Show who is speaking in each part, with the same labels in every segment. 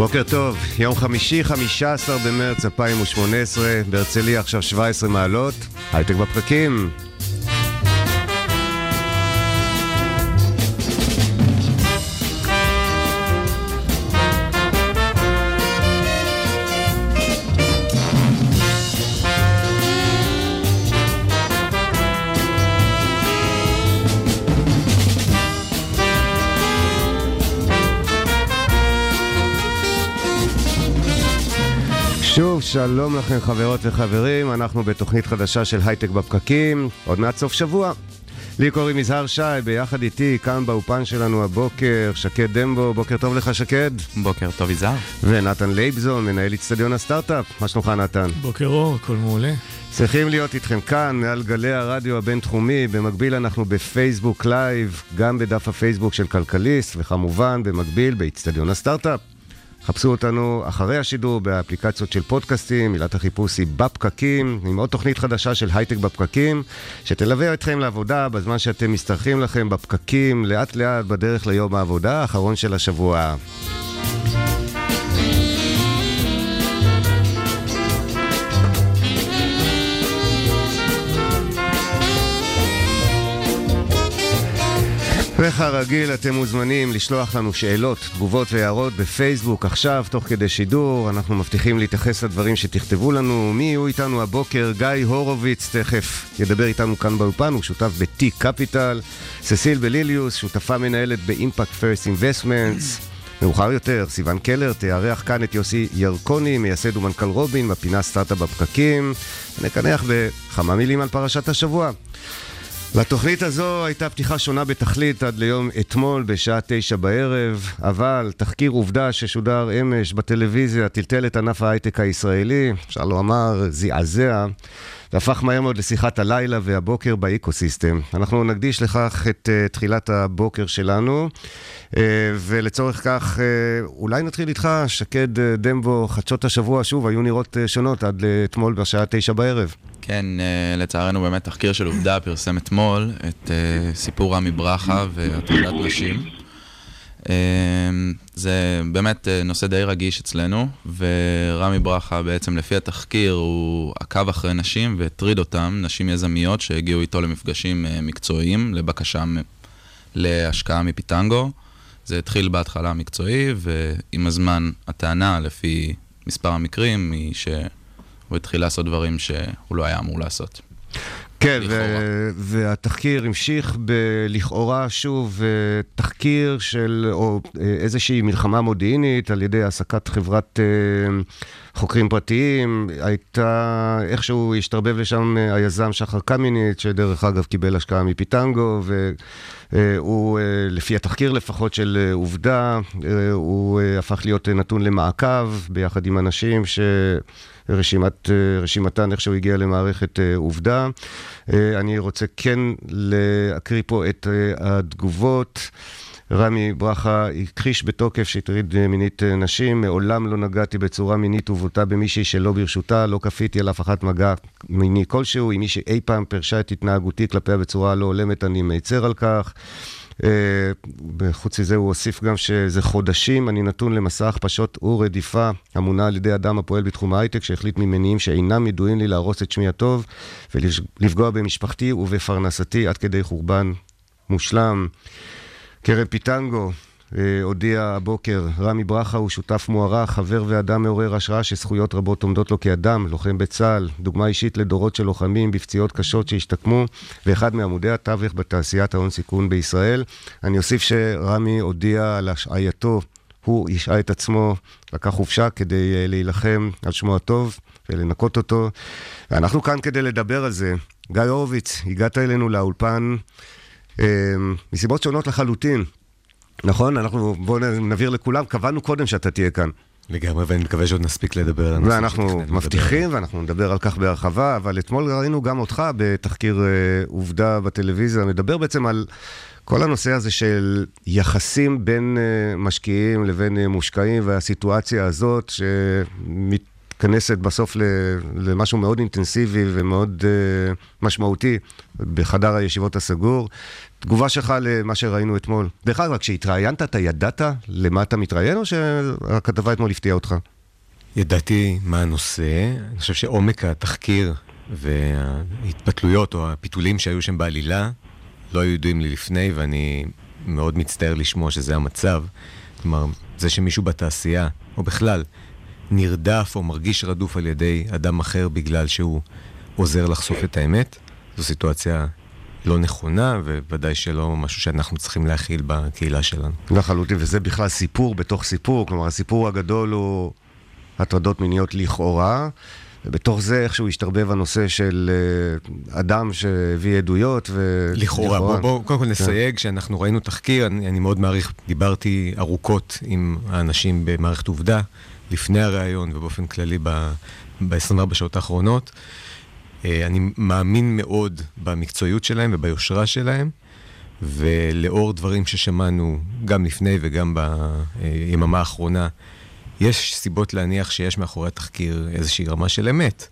Speaker 1: בוקר טוב, יום חמישי, 15 במרץ 2018, בהרצליה עכשיו 17 מעלות, הייטק בפקקים. שלום לכם חברות וחברים, אנחנו בתוכנית חדשה של הייטק בפקקים, עוד מעט סוף שבוע. לי קוראים יזהר שי, ביחד איתי, כאן באופן שלנו הבוקר, שקד דמבו, בוקר טוב לך שקד.
Speaker 2: בוקר טוב יזהר.
Speaker 1: ונתן לייבזון, מנהל איצטדיון הסטארט-אפ, מה שלומך נתן?
Speaker 3: בוקר אור, הכל מעולה.
Speaker 1: צריכים להיות איתכם כאן, מעל גלי הרדיו הבינתחומי, במקביל אנחנו בפייסבוק live, גם בדף הפייסבוק של כלכליסט, וכמובן במקביל באיצטדיון הסטארט-אפ. חפשו אותנו אחרי השידור באפליקציות של פודקאסטים, מילת החיפוש היא בפקקים, עם עוד תוכנית חדשה של הייטק בפקקים, שתלווה אתכם לעבודה בזמן שאתם משתרכים לכם בפקקים, לאט לאט בדרך ליום העבודה האחרון של השבוע. וכרגיל אתם מוזמנים לשלוח לנו שאלות, תגובות והערות בפייסבוק עכשיו, תוך כדי שידור. אנחנו מבטיחים להתייחס לדברים שתכתבו לנו. מי יהיו איתנו הבוקר? גיא הורוביץ תכף ידבר איתנו כאן באולפן, הוא שותף ב-T Capital. ססיל בליליוס, שותפה מנהלת ב-Impact First Investments. מאוחר יותר, סיון קלר תארח כאן את יוסי ירקוני, מייסד ומנכ"ל רובין, בפינה סטארט-אפ בפקקים. נקנח בכמה מילים על פרשת השבוע. לתוכנית הזו הייתה פתיחה שונה בתכלית עד ליום אתמול בשעה תשע בערב, אבל תחקיר עובדה ששודר אמש בטלוויזיה טלטל את ענף ההייטק הישראלי, אפשר לומר זעזע, והפך מהר מאוד לשיחת הלילה והבוקר באקוסיסטם. אנחנו נקדיש לכך את uh, תחילת הבוקר שלנו, uh, ולצורך כך uh, אולי נתחיל איתך, שקד uh, דמבו, חדשות השבוע, שוב, היו נראות uh, שונות עד אתמול בשעה תשע בערב.
Speaker 2: כן, אה, לצערנו באמת תחקיר של עובדה פרסם אתמול את אה, סיפור רמי ברכה והטרדת נשים. אה, זה באמת נושא די רגיש אצלנו, ורמי ברכה בעצם לפי התחקיר הוא עקב אחרי נשים והטריד אותם, נשים יזמיות שהגיעו איתו למפגשים מקצועיים, לבקשה להשקעה מפיטנגו. זה התחיל בהתחלה מקצועי, ועם הזמן הטענה, לפי מספר המקרים, היא ש... הוא התחיל לעשות דברים שהוא לא היה אמור לעשות.
Speaker 1: כן, ו- והתחקיר המשיך בלכאורה שוב תחקיר של, או איזושהי מלחמה מודיעינית על ידי העסקת חברת אה, חוקרים פרטיים. הייתה, איכשהו השתרבב לשם היזם שחר קמיניץ, שדרך אגב קיבל השקעה מפיטנגו, והוא, אה, לפי התחקיר לפחות של עובדה, אה, הוא הפך להיות נתון למעקב ביחד עם אנשים ש... רשימת, רשימתן, איך שהוא הגיע למערכת עובדה. אני רוצה כן להקריא פה את התגובות. רמי ברכה הכחיש בתוקף שהטריד מינית נשים, מעולם לא נגעתי בצורה מינית ובוטה במישהי שלא ברשותה, לא כפיתי על אף אחת מגע מיני כלשהו, אם מישהי אי פעם פירשה את התנהגותי כלפיה בצורה לא הולמת, אני מצר על כך. חוץ מזה הוא הוסיף גם שזה חודשים, אני נתון למסע הכפשות ורדיפה המונה על ידי אדם הפועל בתחום ההייטק, שהחליט ממניעים שאינם ידועים לי להרוס את שמי הטוב ולפגוע במשפחתי ובפרנסתי עד כדי חורבן מושלם. קרן פיטנגו, הודיע הבוקר, רמי ברכה הוא שותף מוערך, חבר ואדם מעורר השראה שזכויות רבות עומדות לו כאדם, לוחם בצה"ל, דוגמה אישית לדורות של לוחמים בפציעות קשות שהשתקמו, ואחד מעמודי התווך בתעשיית ההון סיכון בישראל. אני אוסיף שרמי הודיע על השעייתו, הוא השעה את עצמו, לקח חופשה כדי להילחם על שמו הטוב ולנקות אותו. ואנחנו כאן כדי לדבר על זה. גיא הורוביץ, הגעת אלינו לאולפן מסיבות שונות לחלוטין. נכון? אנחנו, בואו נבהיר לכולם, קבענו קודם שאתה תהיה כאן.
Speaker 3: לגמרי, ואני מקווה שעוד נספיק לדבר על הנושא
Speaker 1: ואנחנו
Speaker 3: שתכננו לדבר
Speaker 1: מבטיחים, ואנחנו נדבר על כך בהרחבה, אבל אתמול ראינו גם אותך בתחקיר אה, עובדה בטלוויזיה, מדבר בעצם על כל הנושא הזה של יחסים בין אה, משקיעים לבין אה, מושקעים, והסיטואציה הזאת שמתכנסת בסוף ל- למשהו מאוד אינטנסיבי ומאוד אה, משמעותי בחדר הישיבות הסגור. תגובה שלך למה שראינו אתמול. דרך אגב, כשהתראיינת, אתה ידעת למה אתה מתראיין, או שהכתבה אתמול הפתיעה אותך?
Speaker 3: ידעתי מה הנושא, אני חושב שעומק התחקיר וההתפתלויות או הפיתולים שהיו שם בעלילה לא היו ידועים לי לפני, ואני מאוד מצטער לשמוע שזה המצב. כלומר, זה שמישהו בתעשייה, או בכלל, נרדף או מרגיש רדוף על ידי אדם אחר בגלל שהוא עוזר לחשוף את האמת, זו סיטואציה לא נכונה, וודאי שלא משהו שאנחנו צריכים להכיל בקהילה שלנו.
Speaker 1: לחלוטין, וזה בכלל סיפור בתוך סיפור, כלומר הסיפור הגדול הוא הטרדות מיניות לכאורה, ובתוך זה איכשהו השתרבב הנושא של אה, אדם שהביא עדויות ו...
Speaker 3: לכאורה, בואו בוא, קודם כל נסייג שאנחנו ראינו תחקיר, אני, אני מאוד מעריך, דיברתי ארוכות עם האנשים במערכת עובדה, לפני הראיון ובאופן כללי ב-24 שעות האחרונות. אה, אני מאמין מאוד במקצועיות שלהם וביושרה שלהם, ולאור דברים ששמענו גם לפני וגם ביממה האחרונה, יש סיבות להניח שיש מאחורי התחקיר איזושהי רמה של אמת.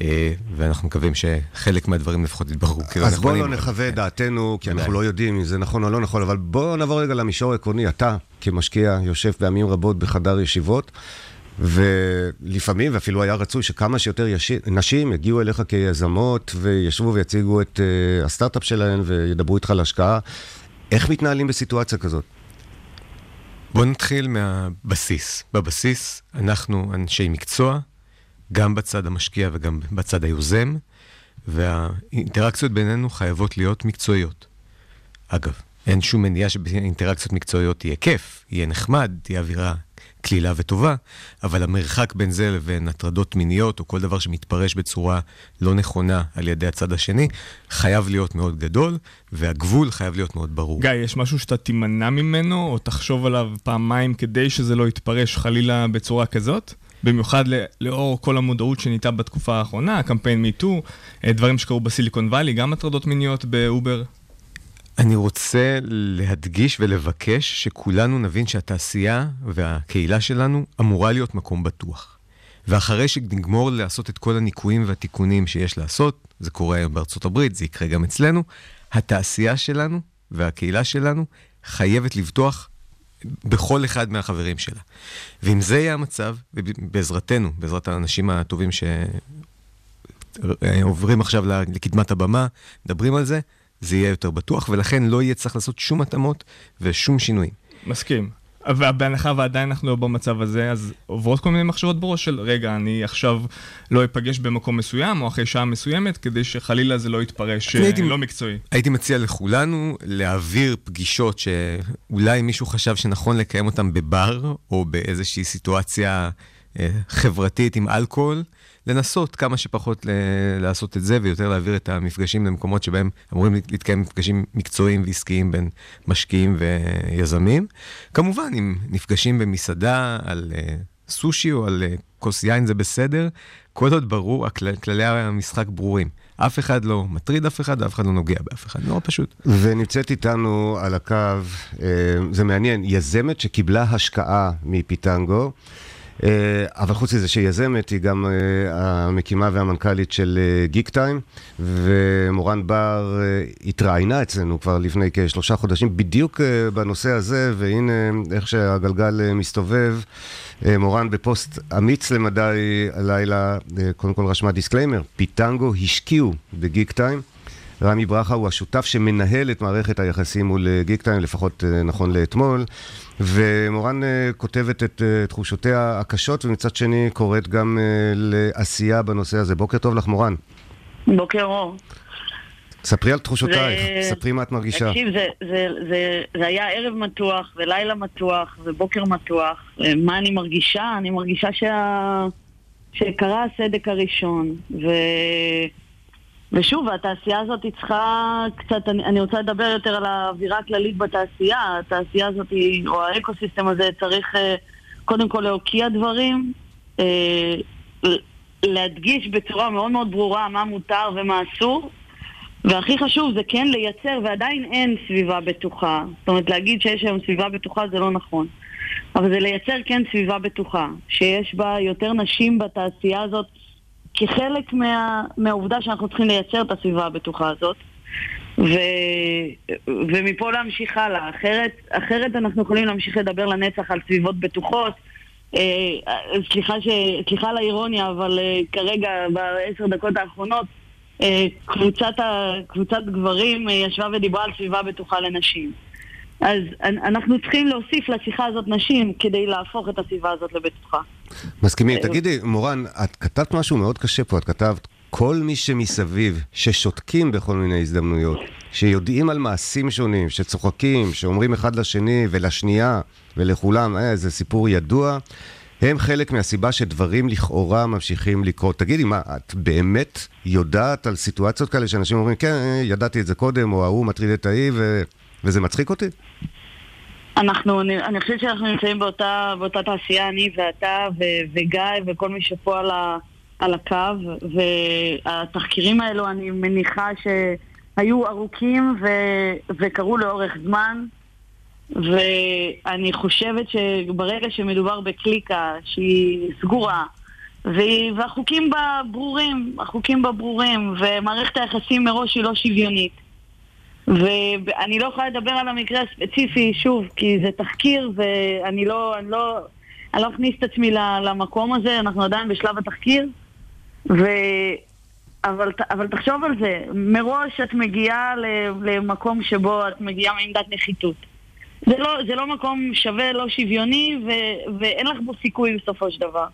Speaker 3: אה, ואנחנו מקווים שחלק מהדברים לפחות יתבררו כאילו
Speaker 1: אז בואו. לא נחווה את דעתנו, כי אנחנו. לא יודעים אם זה נכון או לא נכון, אבל בואו נעבור רגע למישור העקרוני. אתה, כמשקיע, יושב פעמים רבות בחדר ישיבות, ולפעמים, ואפילו היה רצוי שכמה שיותר ישי, נשים יגיעו אליך כיזמות, וישבו ויציגו את uh, הסטארט-אפ שלהן, וידברו איתך על השקעה. איך מתנהלים בסיטואציה כזאת?
Speaker 3: בואו נתחיל מהבסיס. בבסיס אנחנו אנשי מקצוע, גם בצד המשקיע וגם בצד היוזם, והאינטראקציות בינינו חייבות להיות מקצועיות. אגב, אין שום מניעה שבאינטראקציות מקצועיות יהיה כיף, יהיה נחמד, תהיה אווירה קלילה וטובה, אבל המרחק בין זה לבין הטרדות מיניות, או כל דבר שמתפרש בצורה לא נכונה על ידי הצד השני, חייב להיות מאוד גדול, והגבול חייב להיות מאוד ברור.
Speaker 4: גיא, יש משהו שאתה תימנע ממנו, או תחשוב עליו פעמיים כדי שזה לא יתפרש חלילה בצורה כזאת? במיוחד לאור כל המודעות שניתה בתקופה האחרונה, הקמפיין מיטו, דברים שקרו בסיליקון וואלי, גם הטרדות מיניות באובר.
Speaker 3: אני רוצה להדגיש ולבקש שכולנו נבין שהתעשייה והקהילה שלנו אמורה להיות מקום בטוח. ואחרי שנגמור לעשות את כל הניקויים והתיקונים שיש לעשות, זה קורה היום בארצות הברית, זה יקרה גם אצלנו, התעשייה שלנו והקהילה שלנו חייבת לבטוח בכל אחד מהחברים שלה. ואם זה יהיה המצב, ובעזרתנו, בעזרת האנשים הטובים שעוברים עכשיו לקדמת הבמה, מדברים על זה, זה יהיה יותר בטוח, ולכן לא יהיה צריך לעשות שום התאמות ושום שינויים.
Speaker 4: מסכים. ובהנחה ועדיין אנחנו לא במצב הזה, אז עוברות כל מיני מחשבות בראש של, רגע, אני עכשיו לא אפגש במקום מסוים, או אחרי שעה מסוימת, כדי שחלילה זה לא יתפרש
Speaker 3: הייתי-
Speaker 4: לא מקצועי.
Speaker 3: הייתי מציע לכולנו להעביר פגישות שאולי מישהו חשב שנכון לקיים אותן בבר, או באיזושהי סיטואציה אה, חברתית עם אלכוהול, לנסות כמה שפחות ל- לעשות את זה, ויותר להעביר את המפגשים למקומות שבהם אמורים להתקיים מפגשים מקצועיים ועסקיים בין משקיעים ויזמים. כמובן, אם נפגשים במסעדה על אה, סושי או על אה, כוס יין זה בסדר, כל עוד ברור, הכלל, כללי המשחק ברורים. אף אחד לא מטריד אף אחד, אף אחד לא נוגע באף אחד, נורא פשוט.
Speaker 1: ונמצאת איתנו על הקו, אה, זה מעניין, יזמת שקיבלה השקעה מפיטנגו, אבל חוץ מזה שהיא יזמת, היא גם אה, המקימה והמנכ"לית של אה, Geektime, ומורן בר אה, התראיינה אצלנו כבר לפני כשלושה חודשים בדיוק אה, בנושא הזה, והנה איך שהגלגל אה, מסתובב. אה, מורן בפוסט אמיץ למדי הלילה, אה, קודם כל רשמה disclaimer, פיטנגו השקיעו ב Geektime. רמי ברכה הוא השותף שמנהל את מערכת היחסים מול אה, גיק טיים, לפחות אה, נכון לאתמול. ומורן אה, כותבת את תחושותיה הקשות, ומצד שני קוראת גם לעשייה בנושא הזה. בוקר טוב לך, מורן.
Speaker 5: בוקר אור.
Speaker 1: ספרי על תחושותייך,
Speaker 5: זה-
Speaker 1: ספרי מה את מרגישה.
Speaker 5: תקשיב, זה, זה, זה, זה היה ערב מתוח, ולילה מתוח, ובוקר מתוח. מה אני מרגישה? אני מרגישה שה... שקרה הסדק הראשון, ו... ושוב, התעשייה הזאת היא צריכה קצת, אני, אני רוצה לדבר יותר על האווירה הכללית בתעשייה. התעשייה הזאת, היא, או האקוסיסטם הזה, צריך אה, קודם כל להוקיע דברים, אה, להדגיש בצורה מאוד מאוד ברורה מה מותר ומה אסור, והכי חשוב זה כן לייצר, ועדיין אין סביבה בטוחה. זאת אומרת, להגיד שיש היום סביבה בטוחה זה לא נכון. אבל זה לייצר כן סביבה בטוחה, שיש בה יותר נשים בתעשייה הזאת, כחלק מה, מהעובדה שאנחנו צריכים לייצר את הסביבה הבטוחה הזאת. ו, ומפה להמשיך הלאה. אחרת, אחרת אנחנו יכולים להמשיך לדבר לנצח על סביבות בטוחות. אה, סליחה, ש, סליחה על האירוניה, אבל אה, כרגע, בעשר דקות האחרונות, אה, קבוצת, ה, קבוצת גברים אה, ישבה ודיברה על סביבה בטוחה לנשים. אז אנחנו צריכים להוסיף לשיחה הזאת נשים כדי להפוך את הסביבה הזאת לבטוחה.
Speaker 1: מסכימים. תגידי, מורן, את כתבת משהו מאוד קשה פה, את כתבת כל מי שמסביב, ששותקים בכל מיני הזדמנויות, שיודעים על מעשים שונים, שצוחקים, שאומרים אחד לשני ולשנייה ולכולם, אה, זה סיפור ידוע, הם חלק מהסיבה שדברים לכאורה ממשיכים לקרות. תגידי, מה, את באמת יודעת על סיטואציות כאלה שאנשים אומרים, כן, אה, ידעתי את זה קודם, או ההוא מטריד את ההיא, ו... וזה מצחיק אותי?
Speaker 5: אנחנו, אני, אני חושבת שאנחנו נמצאים באותה, באותה תעשייה, אני ואתה ו, וגיא וכל מי שפה על, ה, על הקו, והתחקירים האלו, אני מניחה שהיו ארוכים ו, וקרו לאורך זמן, ואני חושבת שברגע שמדובר בקליקה שהיא סגורה, והחוקים בה ברורים, החוקים בה ברורים, ומערכת היחסים מראש היא לא שוויונית. ואני לא יכולה לדבר על המקרה הספציפי, שוב, כי זה תחקיר ואני לא, אני לא, אני לא אכניס את עצמי למקום הזה, אנחנו עדיין בשלב התחקיר. ו... אבל, אבל תחשוב על זה, מראש את מגיעה למקום שבו את מגיעה מעמדת נחיתות. זה לא, זה לא מקום שווה, לא שוויוני, ו, ואין לך בו סיכוי בסופו של דבר.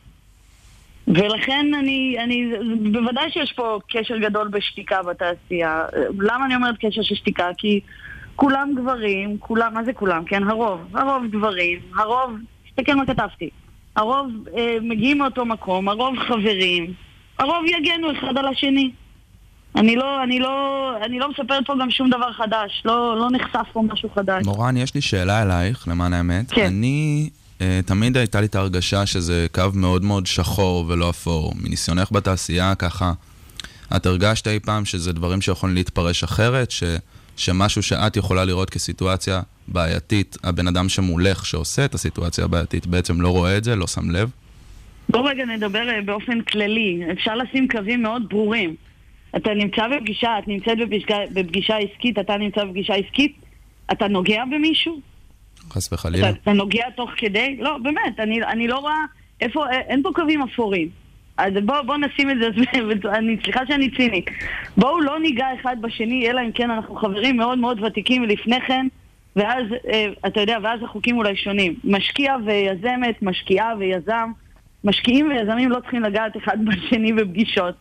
Speaker 5: ולכן אני, אני, בוודאי שיש פה קשר גדול בשתיקה בתעשייה. למה אני אומרת קשר של שתיקה? כי כולם גברים, כולם, מה זה כולם? כן, הרוב. הרוב גברים, הרוב, תסתכל מה כתבתי. הרוב אה, מגיעים מאותו מקום, הרוב חברים, הרוב יגנו אחד על השני. אני לא, אני לא, אני לא מספרת פה גם שום דבר חדש, לא, לא נחשף פה משהו חדש.
Speaker 2: מורן, יש לי שאלה אלייך, למען האמת.
Speaker 5: כן.
Speaker 2: אני תמיד הייתה לי את ההרגשה שזה קו מאוד מאוד שחור ולא אפור. מניסיונך בתעשייה, ככה, את הרגשת אי פעם שזה דברים שיכולים להתפרש אחרת? ש, שמשהו שאת יכולה לראות כסיטואציה בעייתית, הבן אדם שמולך שעושה את הסיטואציה הבעייתית בעצם לא רואה את זה, לא שם לב?
Speaker 5: בואו רגע נדבר אה, באופן כללי. אפשר לשים קווים מאוד ברורים. אתה נמצא בפגישה, את נמצאת בפגישה, בפגישה עסקית, אתה נמצא בפגישה עסקית, אתה נוגע במישהו?
Speaker 2: חס וחלילה.
Speaker 5: אתה, אתה נוגע תוך כדי? לא, באמת, אני, אני לא רואה... איפה, אין פה קווים אפורים. אז בואו בוא נשים את זה, סליחה שאני צינית. בואו לא ניגע אחד בשני, אלא אם כן אנחנו חברים מאוד מאוד ותיקים לפני כן, ואז, אה, אתה יודע, ואז החוקים אולי שונים. משקיע ויזמת, משקיעה ויזם, משקיעים ויזמים לא צריכים לגעת אחד בשני בפגישות.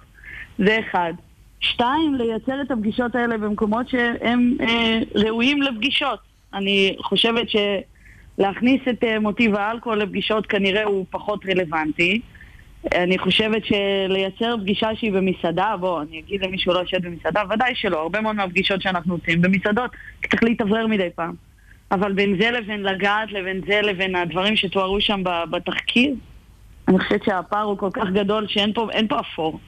Speaker 5: זה אחד. שתיים, לייצר את הפגישות האלה במקומות שהם אה, ראויים לפגישות. אני חושבת שלהכניס את אה, מוטיב האלכוהול לפגישות כנראה הוא פחות רלוונטי. אני חושבת שלייצר פגישה שהיא במסעדה, בוא, אני אגיד למי שהוא לא יושב במסעדה, ודאי שלא, הרבה מאוד מהפגישות שאנחנו עושים במסעדות, צריך להתאוורר מדי פעם. אבל בין זה לבין לגעת, לבין זה לבין הדברים שתוארו שם בתחקיר, אני חושבת שהפער הוא כל כך גדול שאין פה, פה אפור.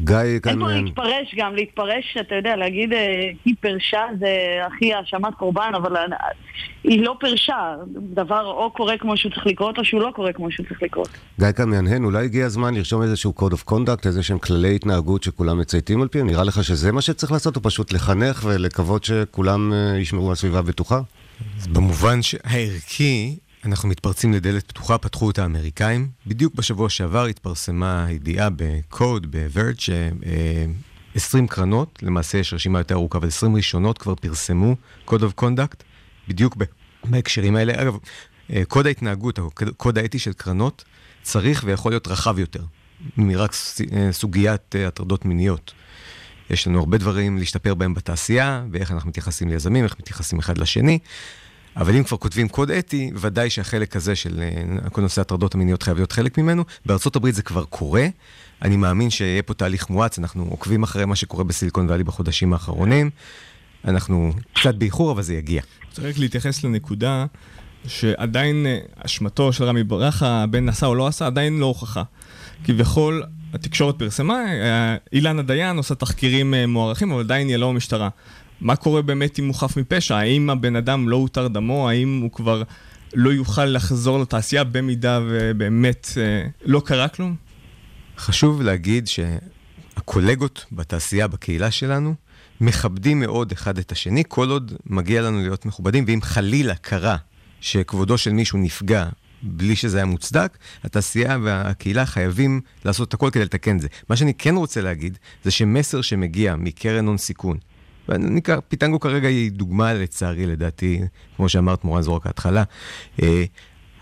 Speaker 1: גיא כאן...
Speaker 5: אין פה להתפרש גם, להתפרש, אתה יודע, להגיד אה, היא פרשה זה הכי האשמת קורבן, אבל אה, היא לא פרשה. דבר או קורה כמו שהוא צריך לקרות, או שהוא לא קורה כמו שהוא צריך לקרות.
Speaker 1: גיא כאן מהנהן, אולי הגיע הזמן לרשום איזשהו code of conduct, איזה שהם כללי התנהגות שכולם מצייתים על פיהם? נראה לך שזה מה שצריך לעשות, או פשוט לחנך ולקוות שכולם אה, ישמרו על סביבה בטוחה?
Speaker 3: במובן הערכי, אנחנו מתפרצים לדלת פתוחה, פתחו אותה האמריקאים. בדיוק בשבוע שעבר התפרסמה ידיעה בקוד, בוורד, ש-20 קרנות, למעשה יש רשימה יותר ארוכה, אבל 20 ראשונות כבר פרסמו Code of Conduct, בדיוק בהקשרים האלה. אגב, אה, קוד ההתנהגות, הקוד האתי של קרנות, צריך ויכול להיות רחב יותר, מרק אה, סוגיית אה, הטרדות מיניות. יש לנו הרבה דברים להשתפר בהם בתעשייה, ואיך אנחנו מתייחסים ליזמים, איך מתייחסים אחד לשני. אבל אם כבר כותבים קוד אתי, ודאי שהחלק הזה של אה, כל נושא הטרדות המיניות חייב להיות חלק ממנו. הברית זה כבר קורה. אני מאמין שיהיה פה תהליך מואץ, אנחנו עוקבים אחרי מה שקורה בסיליקון ואלי בחודשים האחרונים. אנחנו קצת באיחור, אבל זה יגיע.
Speaker 4: צריך להתייחס לנקודה שעדיין אה, אשמתו של רמי ברכה, הבן עשה או לא עשה, עדיין לא הוכחה. כביכול, התקשורת פרסמה, אה, אילנה דיין עושה תחקירים מוערכים, אבל עדיין היא לא המשטרה. מה קורה באמת אם הוא חף מפשע? האם הבן אדם לא הותר דמו? האם הוא כבר לא יוכל לחזור לתעשייה במידה ובאמת לא קרה כלום?
Speaker 3: חשוב להגיד שהקולגות בתעשייה, בקהילה שלנו, מכבדים מאוד אחד את השני, כל עוד מגיע לנו להיות מכובדים, ואם חלילה קרה שכבודו של מישהו נפגע בלי שזה היה מוצדק, התעשייה והקהילה חייבים לעשות את הכל כדי לתקן את זה. מה שאני כן רוצה להגיד, זה שמסר שמגיע מקרן הון סיכון, פיטנגו כרגע היא דוגמה לצערי, לדעתי, כמו שאמרת, מורן זו רק ההתחלה, אה,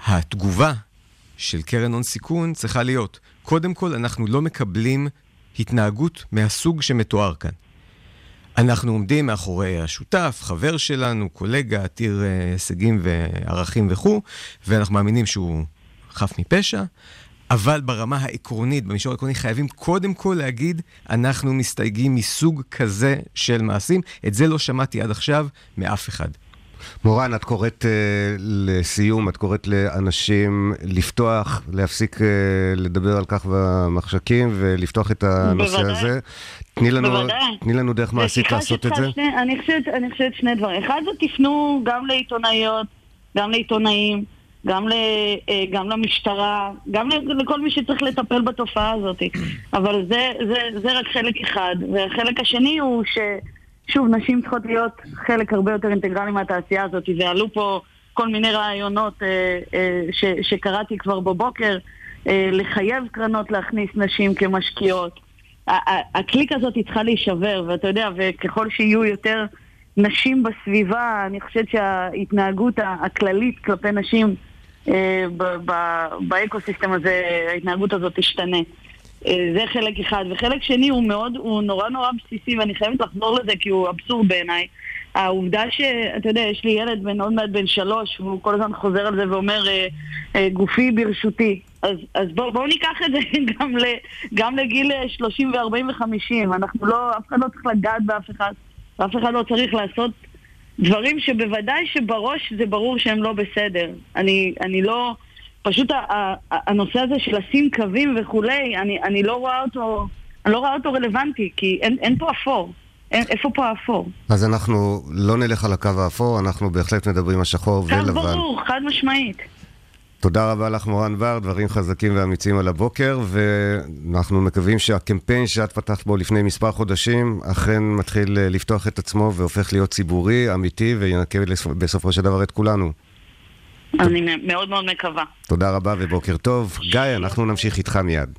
Speaker 3: התגובה של קרן הון סיכון צריכה להיות, קודם כל, אנחנו לא מקבלים התנהגות מהסוג שמתואר כאן. אנחנו עומדים מאחורי השותף, חבר שלנו, קולגה, עתיר אה, הישגים וערכים וכו', ואנחנו מאמינים שהוא חף מפשע, אבל ברמה העקרונית, במישור העקרוני, חייבים קודם כל להגיד, אנחנו מסתייגים מסוג כזה של מעשים. את זה לא שמעתי עד עכשיו מאף אחד.
Speaker 1: מורן, את קוראת uh, לסיום, את קוראת לאנשים לפתוח, להפסיק uh, לדבר על כך במחשכים ולפתוח את הנושא בוודאי. הזה. תני לנו, תני לנו דרך מעשית לעשות את זה.
Speaker 5: שני, אני, חושבת, אני חושבת שני דברים. אחד זה תפנו גם לעיתונאיות, גם לעיתונאים, גם, ל, אה, גם למשטרה, גם לכל מי שצריך לטפל בתופעה הזאת. אבל זה, זה, זה רק חלק אחד. והחלק השני הוא ש... שוב, נשים צריכות להיות חלק הרבה יותר אינטגרלי מהתעשייה הזאת, ועלו פה כל מיני רעיונות אה, אה, ש, שקראתי כבר בבוקר, אה, לחייב קרנות להכניס נשים כמשקיעות. הקליק הזאת צריכה להישבר, ואתה יודע, וככל שיהיו יותר נשים בסביבה, אני חושבת שההתנהגות הכללית כלפי נשים באקוסיסטם הזה, ההתנהגות הזאת תשתנה. אה, זה חלק אחד. וחלק שני הוא מאוד, הוא נורא נורא בסיסי, ואני חייבת לחזור לזה כי הוא אבסורד בעיניי. העובדה שאתה יודע, יש לי ילד בן עוד מעט בן שלוש, והוא כל הזמן חוזר על זה ואומר, אה, אה, גופי ברשותי. אז, אז בואו בוא ניקח את זה גם, ל, גם לגיל 30 ו-40 ו-50. אנחנו לא, אף אחד לא צריך לגעת באף אחד, ואף אחד לא צריך לעשות דברים שבוודאי שבראש זה ברור שהם לא בסדר. אני, אני לא... פשוט הנושא הזה של לשים קווים וכולי, אני, אני לא רואה אותו, אני לא רואה אותו רלוונטי, כי אין, אין פה אפור. אין, איפה פה האפור?
Speaker 1: אז אנחנו לא נלך על הקו האפור, אנחנו בהחלט מדברים על שחור ולבן.
Speaker 5: קו ברור, חד משמעית.
Speaker 1: תודה רבה לך מורן בר, דברים חזקים ואמיצים על הבוקר, ואנחנו מקווים שהקמפיין שאת פתחת בו לפני מספר חודשים אכן מתחיל אה, לפתוח את עצמו והופך להיות ציבורי, אמיתי, וינקה בסופו של דבר את כולנו.
Speaker 5: אני מאוד מאוד מקווה.
Speaker 1: תודה רבה ובוקר טוב. גיא, אנחנו נמשיך איתך מיד.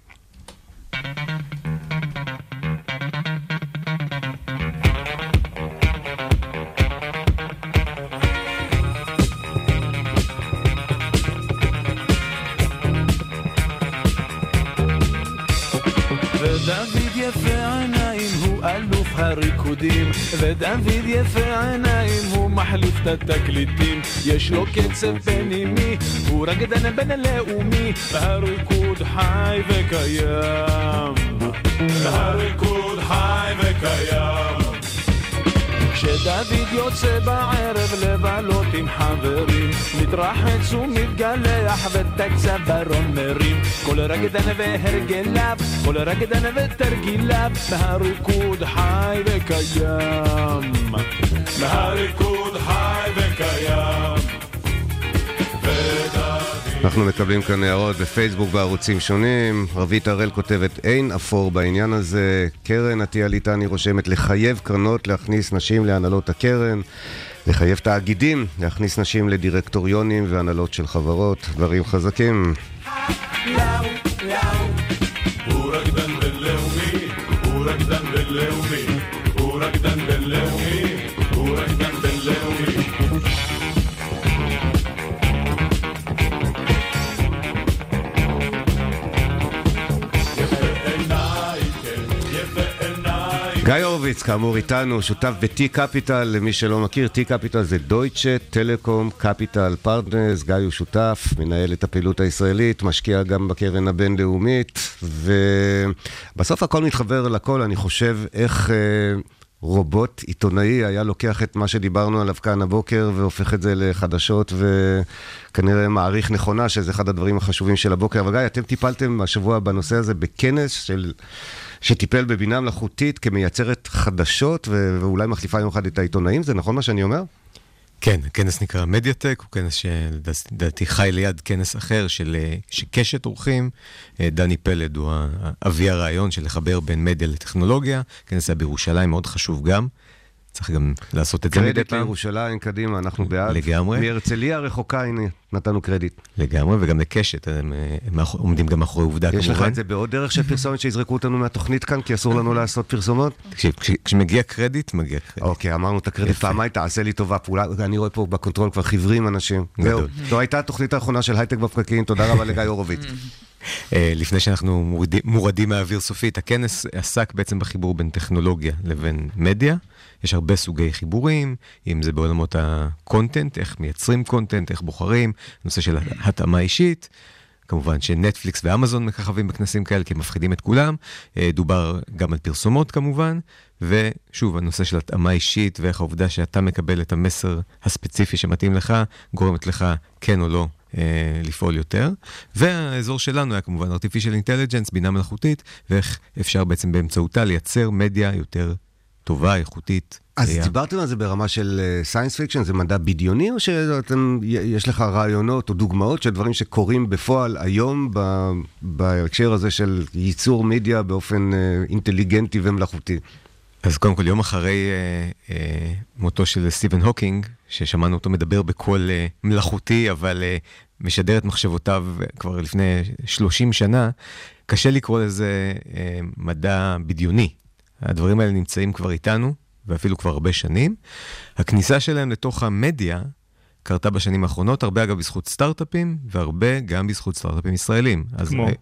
Speaker 6: הריקודים ודוד יפה עיניים הוא מחליף את התקליטים. יש לו קצב פנימי הוא רקדן בינלאומי והריקוד חי וקיים. והריקוד חי וקיים. כשדוד יוצא בערב לבלות עם חברים מתרחץ ומתגלח הצווארון מרים כל רקדן והרגליו כל רקדן ותרגיליו מהריקוד חי וקיים מהריקוד חי וקיים
Speaker 1: אנחנו מקבלים כאן הערות בפייסבוק בערוצים שונים. רבית הראל כותבת, אין אפור בעניין הזה. קרן עטיה ליטני רושמת, לחייב קרנות להכניס נשים להנהלות הקרן. לחייב תאגידים להכניס נשים לדירקטוריונים והנהלות של חברות. דברים חזקים. הוא גיא הורוביץ, כאמור איתנו, שותף ב-T Capital, למי שלא מכיר, T Capital זה Deutsche Telekom Capital Partners, גיא הוא שותף, מנהל את הפעילות הישראלית, משקיע גם בקרן הבינלאומית, ובסוף הכל מתחבר לכל, אני חושב, איך... אה, רובוט עיתונאי היה לוקח את מה שדיברנו עליו כאן הבוקר והופך את זה לחדשות וכנראה מעריך נכונה, שזה אחד הדברים החשובים של הבוקר. אבל גיא, אתם טיפלתם השבוע בנושא הזה בכנס של... שטיפל בבינה מלאכותית כמייצרת חדשות ו... ואולי מחליפה יום אחד את העיתונאים, זה נכון מה שאני אומר?
Speaker 3: כן, הכנס נקרא מדיאטק, הוא כנס שלדעתי חי ליד כנס אחר של קשת אורחים. אה, דני פלד הוא אבי הרעיון של לחבר בין מדיה לטכנולוגיה. כנס היה בירושלים, מאוד חשוב גם. צריך גם לעשות את זה
Speaker 1: מדי פעם. קרדיט לירושלים, קדימה, אנחנו בעד.
Speaker 3: לגמרי.
Speaker 1: מהרצליה הרחוקה, הנה, נתנו קרדיט.
Speaker 3: לגמרי, וגם לקשת, הם, הם עומדים גם מאחורי עובדה
Speaker 1: כמובן. יש לך את זה בעוד דרך של פרסומת שיזרקו אותנו מהתוכנית כאן, כי אסור לנו לעשות פרסומות?
Speaker 3: תקשיב, כשמגיע קרדיט, מגיע קרדיט.
Speaker 1: אוקיי, אמרנו את הקרדיט פעמיים, תעשה לי טובה, פעולה, אני רואה פה ב control כבר חיוורים אנשים. זהו, זו הייתה התוכנית האחרונה של הייטק בפקקים, תודה רבה לגיא הורוביץ.
Speaker 3: אה, לפני שאנחנו מורדים מהאוויר סופית, הכנס עסק בעצם בחיבור בין טכנולוגיה לבין מדיה. יש הרבה סוגי חיבורים, אם זה בעולמות ה content, איך מייצרים content, איך בוחרים, נושא של התאמה אישית. כמובן שנטפליקס ואמזון מככבים בכנסים כאלה, כי הם מפחידים את כולם. אה, דובר גם על פרסומות כמובן, ושוב, הנושא של התאמה אישית ואיך העובדה שאתה מקבל את המסר הספציפי שמתאים לך, גורמת לך כן או לא לפעול יותר. והאזור שלנו היה כמובן artificial intelligence, בינה מלאכותית, ואיך אפשר בעצם באמצעותה לייצר מדיה יותר טובה, איכותית.
Speaker 1: אז היה. דיברתם על זה ברמה של science אה, fiction, זה מדע בדיוני, או שיש לך רעיונות או דוגמאות של דברים שקורים בפועל היום ב, בהקשר הזה של ייצור מדיה באופן אה, אינטליגנטי ומלאכותי?
Speaker 3: אז קודם כל, יום אחרי אה, אה, מותו של סטיבן הוקינג, ששמענו אותו מדבר בקול אה, מלאכותי, אבל אה, משדר את מחשבותיו כבר לפני 30 שנה, קשה לקרוא לזה אה, מדע בדיוני. הדברים האלה נמצאים כבר איתנו, ואפילו כבר הרבה שנים. הכניסה שלהם לתוך המדיה קרתה בשנים האחרונות, הרבה אגב בזכות סטארט-אפים, והרבה גם בזכות סטארט-אפים ישראלים.
Speaker 4: כמו? אז,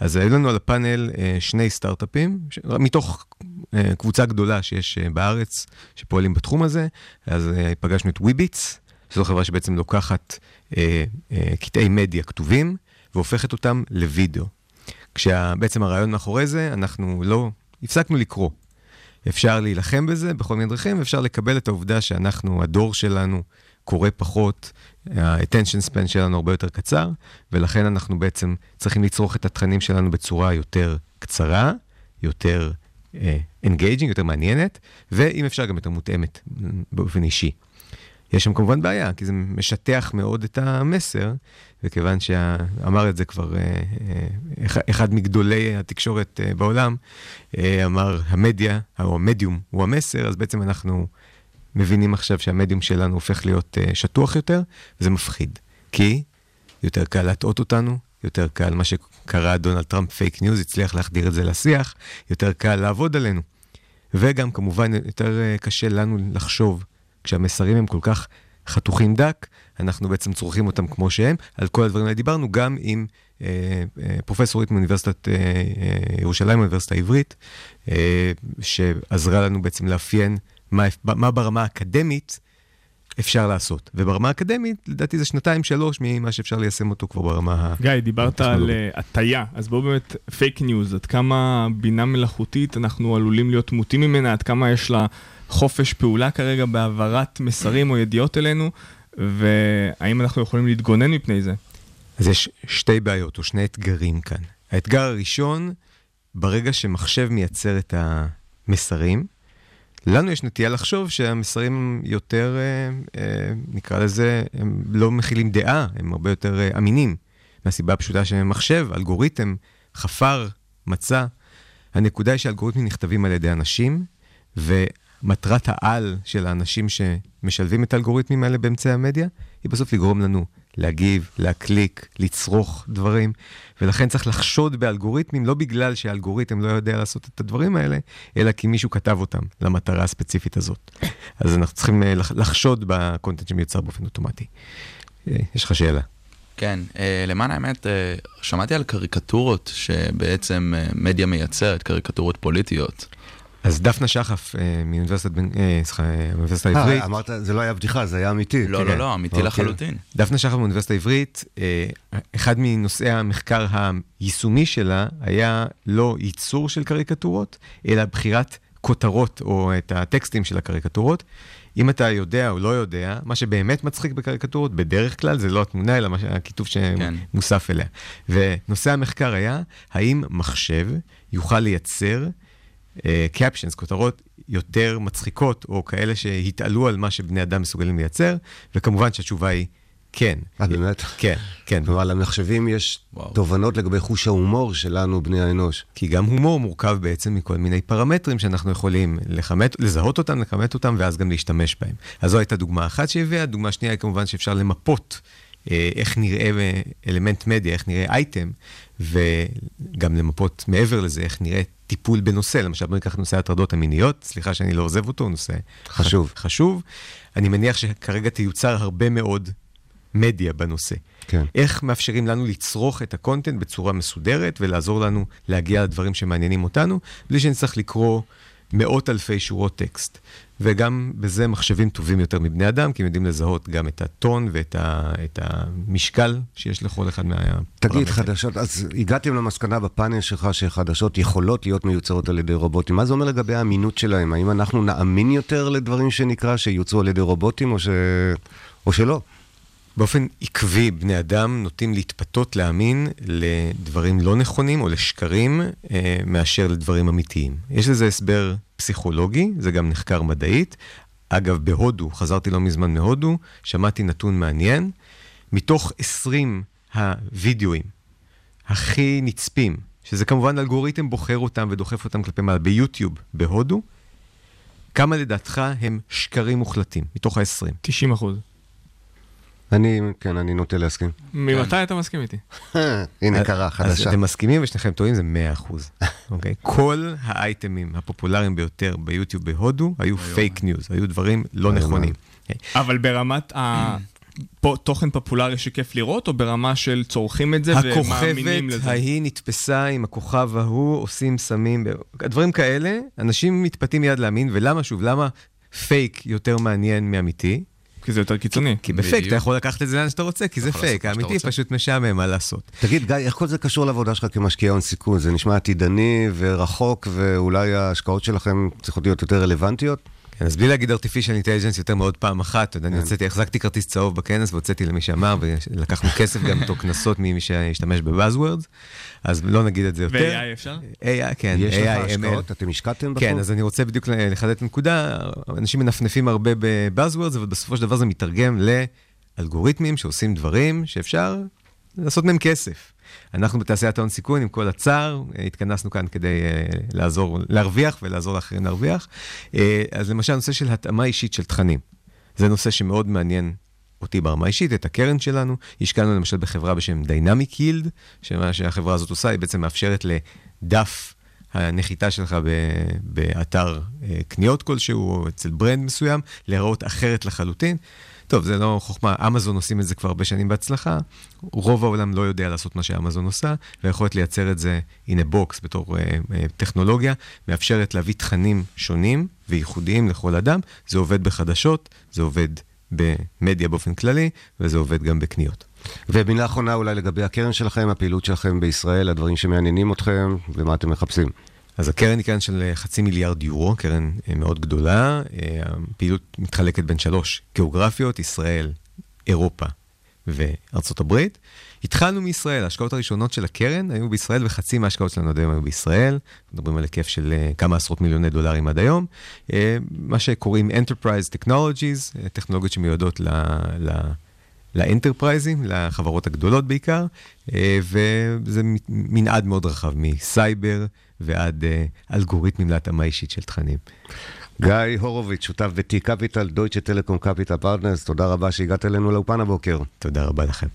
Speaker 3: אז היו לנו על הפאנל אה, שני סטארט-אפים, מתוך אה, קבוצה גדולה שיש אה, בארץ, שפועלים בתחום הזה. אז פגשנו את וויביץ, שזו חברה שבעצם לוקחת קטעי מדיה כתובים, והופכת אותם לוידאו. כשבעצם הרעיון מאחורי זה, אנחנו לא הפסקנו לקרוא. אפשר להילחם בזה בכל מיני דרכים, אפשר לקבל את העובדה שאנחנו, הדור שלנו, קורא פחות, ה-attention span שלנו הרבה יותר קצר, ולכן אנחנו בעצם צריכים לצרוך את התכנים שלנו בצורה יותר קצרה, יותר uh, engaging, יותר מעניינת, ואם אפשר גם יותר מותאמת באופן אישי. יש שם כמובן בעיה, כי זה משטח מאוד את המסר, וכיוון שאמר את זה כבר אה, אה, אחד מגדולי התקשורת אה, בעולם, אמר המדיה, או המדיום הוא המסר, אז בעצם אנחנו מבינים עכשיו שהמדיום שלנו הופך להיות שטוח יותר, וזה מפחיד. כי יותר קל להטעות אותנו, יותר קל, מה שקרא דונלד טראמפ fake news, הצליח להחדיר את זה לשיח, יותר קל לעבוד עלינו. וגם כמובן יותר קשה לנו לחשוב כשהמסרים הם כל כך חתוכים דק, אנחנו בעצם צורכים אותם כמו שהם. על כל הדברים האלה דיברנו גם עם אה, אה, פרופסורית מאוניברסיטת אה, אה, ירושלים, האוניברסיטה העברית, אה, שעזרה לנו בעצם לאפיין מה, מה ברמה האקדמית אפשר לעשות. וברמה האקדמית, לדעתי זה שנתיים, שלוש, ממה שאפשר ליישם אותו כבר ברמה.
Speaker 4: גיא, דיברת על הטיה, אז בואו באמת, fake news, עד כמה בינה מלאכותית אנחנו עלולים להיות מוטים ממנה, עד כמה יש לה חופש פעולה כרגע בהעברת מסרים או ידיעות אלינו, והאם אנחנו יכולים להתגונן מפני זה?
Speaker 3: אז יש שתי בעיות או שני אתגרים כאן. האתגר הראשון, ברגע שמחשב מייצר את המסרים, לנו יש נטייה לחשוב שהמסרים יותר, אה, אה, נקרא לזה, הם לא מכילים דעה, הם הרבה יותר אה, אמינים. מהסיבה הפשוטה שמחשב, אלגוריתם, חפר, מצא. הנקודה היא שאלגוריתמים נכתבים על ידי אנשים. מטרת העל של האנשים שמשלבים את האלגוריתמים האלה באמצעי המדיה, היא בסוף לגרום לנו להגיב, להקליק, לצרוך דברים, ולכן צריך לחשוד באלגוריתמים, לא בגלל שהאלגוריתם לא יודע לעשות את הדברים האלה, אלא כי מישהו כתב אותם למטרה הספציפית הזאת. אז אנחנו צריכים אה, לחשוד בקונטנט שמיוצר באופן אוטומטי. אה, יש לך שאלה.
Speaker 2: כן, אה, למען האמת, שמעתי על קריקטורות שבעצם מדיה מייצרת, קריקטורות פוליטיות.
Speaker 3: אז דפנה שחף אה, מאוניברסיטת בן- אה, סליחה, אה, האוניברסיטה העברית.
Speaker 1: אה, אמרת, זה לא היה בדיחה, זה היה אמיתי.
Speaker 2: לא,
Speaker 3: כן.
Speaker 2: לא, לא, אמיתי
Speaker 1: אוקיי.
Speaker 2: לחלוטין.
Speaker 3: דפנה שחר באוניברסיטה העברית, אה, אחד מנושאי המחקר היישומי שלה היה לא ייצור של קריקטורות, אלא בחירת כותרות או את הטקסטים של הקריקטורות. אם אתה יודע או לא יודע, מה שבאמת מצחיק בקריקטורות, בדרך כלל זה לא התמונה, אלא הכיתוב
Speaker 2: כן.
Speaker 3: שמוסף אליה. ונושא המחקר היה, האם מחשב יוכל לייצר קפשנס, כותרות יותר מצחיקות, או כאלה שהתעלו על מה שבני אדם מסוגלים לייצר, וכמובן שהתשובה היא כן.
Speaker 1: אה, באמת?
Speaker 3: כן, כן.
Speaker 1: כלומר, למחשבים יש
Speaker 2: וואו.
Speaker 1: תובנות לגבי חוש ההומור שלנו, בני האנוש.
Speaker 3: כי גם הומור מורכב בעצם מכל מיני פרמטרים שאנחנו יכולים לכמת, לזהות אותם, לכמת אותם, ואז גם להשתמש בהם. אז זו הייתה דוגמה אחת שהביאה. דוגמה שנייה היא כמובן שאפשר למפות אה, איך נראה אה, אלמנט מדיה, איך נראה אייטם, וגם למפות מעבר לזה, איך נראה טיפול בנושא. למשל, בואו ניקח את נושא ההטרדות המיניות, סליחה שאני לא עוזב אותו, נושא
Speaker 1: חשוב.
Speaker 3: ח- חשוב. אני מניח שכרגע תיוצר הרבה מאוד מדיה בנושא.
Speaker 1: כן.
Speaker 3: איך מאפשרים לנו לצרוך את הקונטנט בצורה מסודרת ולעזור לנו להגיע לדברים שמעניינים אותנו, בלי שנצטרך לקרוא מאות אלפי שורות טקסט. וגם בזה מחשבים טובים יותר מבני אדם, כי הם יודעים לזהות גם את הטון ואת ה, את המשקל שיש לכל אחד מהפרמטרים.
Speaker 1: תגיד, חדשות, אז הגעתם למסקנה בפאנל שלך שחדשות יכולות להיות מיוצרות על ידי רובוטים. מה זה אומר לגבי האמינות שלהם? האם אנחנו נאמין יותר לדברים שנקרא שיוצרו על ידי רובוטים או, ש... או שלא?
Speaker 3: באופן עקבי, בני אדם נוטים להתפתות להאמין לדברים לא נכונים או לשקרים אה, מאשר לדברים אמיתיים. יש לזה הסבר פסיכולוגי, זה גם נחקר מדעית. אגב, בהודו, חזרתי לא מזמן מהודו, שמעתי נתון מעניין. מתוך 20 הווידאוים הכי נצפים, שזה כמובן אלגוריתם בוחר אותם ודוחף אותם כלפי מעלה, ביוטיוב בהודו, כמה לדעתך הם שקרים מוחלטים, מתוך ה-20?
Speaker 4: 90 אחוז.
Speaker 1: אני, כן, אני נוטה להסכים.
Speaker 4: ממתי אתה מסכים איתי?
Speaker 1: הנה, קרה,
Speaker 3: אז
Speaker 1: חדשה.
Speaker 3: אתם מסכימים ושניכם טועים, זה 100 אחוז. אוקיי? כל האייטמים הפופולריים ביותר ביוטיוב בהודו היו fake news, היו דברים לא. נכונים.
Speaker 4: אבל ברמת ה... פה, תוכן פופולרי שכיף לראות, או ברמה של צורכים את זה ומאמינים
Speaker 3: הכוכבת
Speaker 4: לזה?
Speaker 3: ההיא נתפסה עם הכוכב ההוא, עושים סמים, דברים כאלה, אנשים מתפתים מיד להאמין, ולמה שוב, למה פייק יותר מעניין מאמיתי?
Speaker 4: כי זה יותר קיצוני.
Speaker 3: כי בפייק. אתה יכול לקחת את זה לאן שאתה רוצה, כי זה פייק, האמיתי. פשוט משעמם, מה לעשות.
Speaker 1: תגיד, גיא, איך כל זה קשור לעבודה שלך כמשקיע הון סיכון? זה נשמע עתידני ורחוק, ואולי ההשקעות שלכם צריכות להיות יותר רלוונטיות?
Speaker 3: כן, אז בלי להגיד artificial intelligence יותר מעוד פעם אחת, אתה יודע, אני הוצאתי, החזקתי כרטיס צהוב בכנס והוצאתי למי שאמר, ולקחנו כסף גם בתור קנסות ממי שהשתמש ב buzzwords, אז לא נגיד את זה יותר.
Speaker 4: ו-AI אפשר?
Speaker 3: AI, כן,
Speaker 1: יש לך
Speaker 3: AI, ML.
Speaker 1: השקעות? אתם השקעתם בחוב?
Speaker 3: כן, אז אני רוצה בדיוק לחדד את הנקודה, אנשים מנפנפים הרבה בבאזוורדס, אבל בסופו של דבר זה מתרגם לאלגוריתמים שעושים דברים שאפשר לעשות מהם כסף. אנחנו בתעשיית ההון סיכון, עם כל הצער, אה, התכנסנו כאן כדי אה, לעזור, להרוויח ולעזור לאחרים להרוויח. אה, אז למשל, נושא של התאמה אישית של תכנים. זה נושא שמאוד מעניין אותי ברמה האישית, את הקרן שלנו. השקענו למשל בחברה בשם Dynamic Yield, שמה שהחברה הזאת עושה, היא בעצם מאפשרת לדף הנחיתה שלך ב- באתר אה, קניות כלשהו, או אצל ברנד מסוים, להיראות אחרת לחלוטין. טוב, זה לא חוכמה, אמזון עושים את זה כבר הרבה שנים בהצלחה. רוב העולם לא יודע לעשות מה שאמזון עושה, והיכולת לייצר את זה in a box בתור אה, אה, טכנולוגיה, מאפשרת להביא תכנים שונים וייחודיים לכל אדם. זה עובד בחדשות, זה עובד במדיה באופן כללי, וזה עובד גם בקניות.
Speaker 1: ומילה אחרונה אולי לגבי הקרן שלכם, הפעילות שלכם בישראל, הדברים שמעניינים אתכם, ומה אתם מחפשים.
Speaker 3: אז הקרן היא קרן של אה, חצי מיליארד יורו, קרן אה, מאוד גדולה. אה, הפעילות מתחלקת בין שלוש גיאוגרפיות, ישראל, אירופה וארצות הברית. התחלנו מישראל, ההשקעות הראשונות של הקרן היו בישראל, וחצי מההשקעות שלנו עד היום היו בישראל. מדברים על היקף של כמה עשרות מיליוני דולרים עד היום. מה שקוראים Enterprise Technologies, טכנולוגיות שמיועדות ל... ל לאנטרפרייזים, לחברות הגדולות בעיקר, אה, וזה מנעד מאוד רחב, מסייבר ועד אה, אלגוריתמים להתאמה אישית של תכנים.
Speaker 1: גיא הורוביץ, שותף ב- T Capital, Deutsche Telekom Capital Partners, תודה רבה שהגעת אלינו לאולפן הבוקר.
Speaker 3: תודה רבה לכם.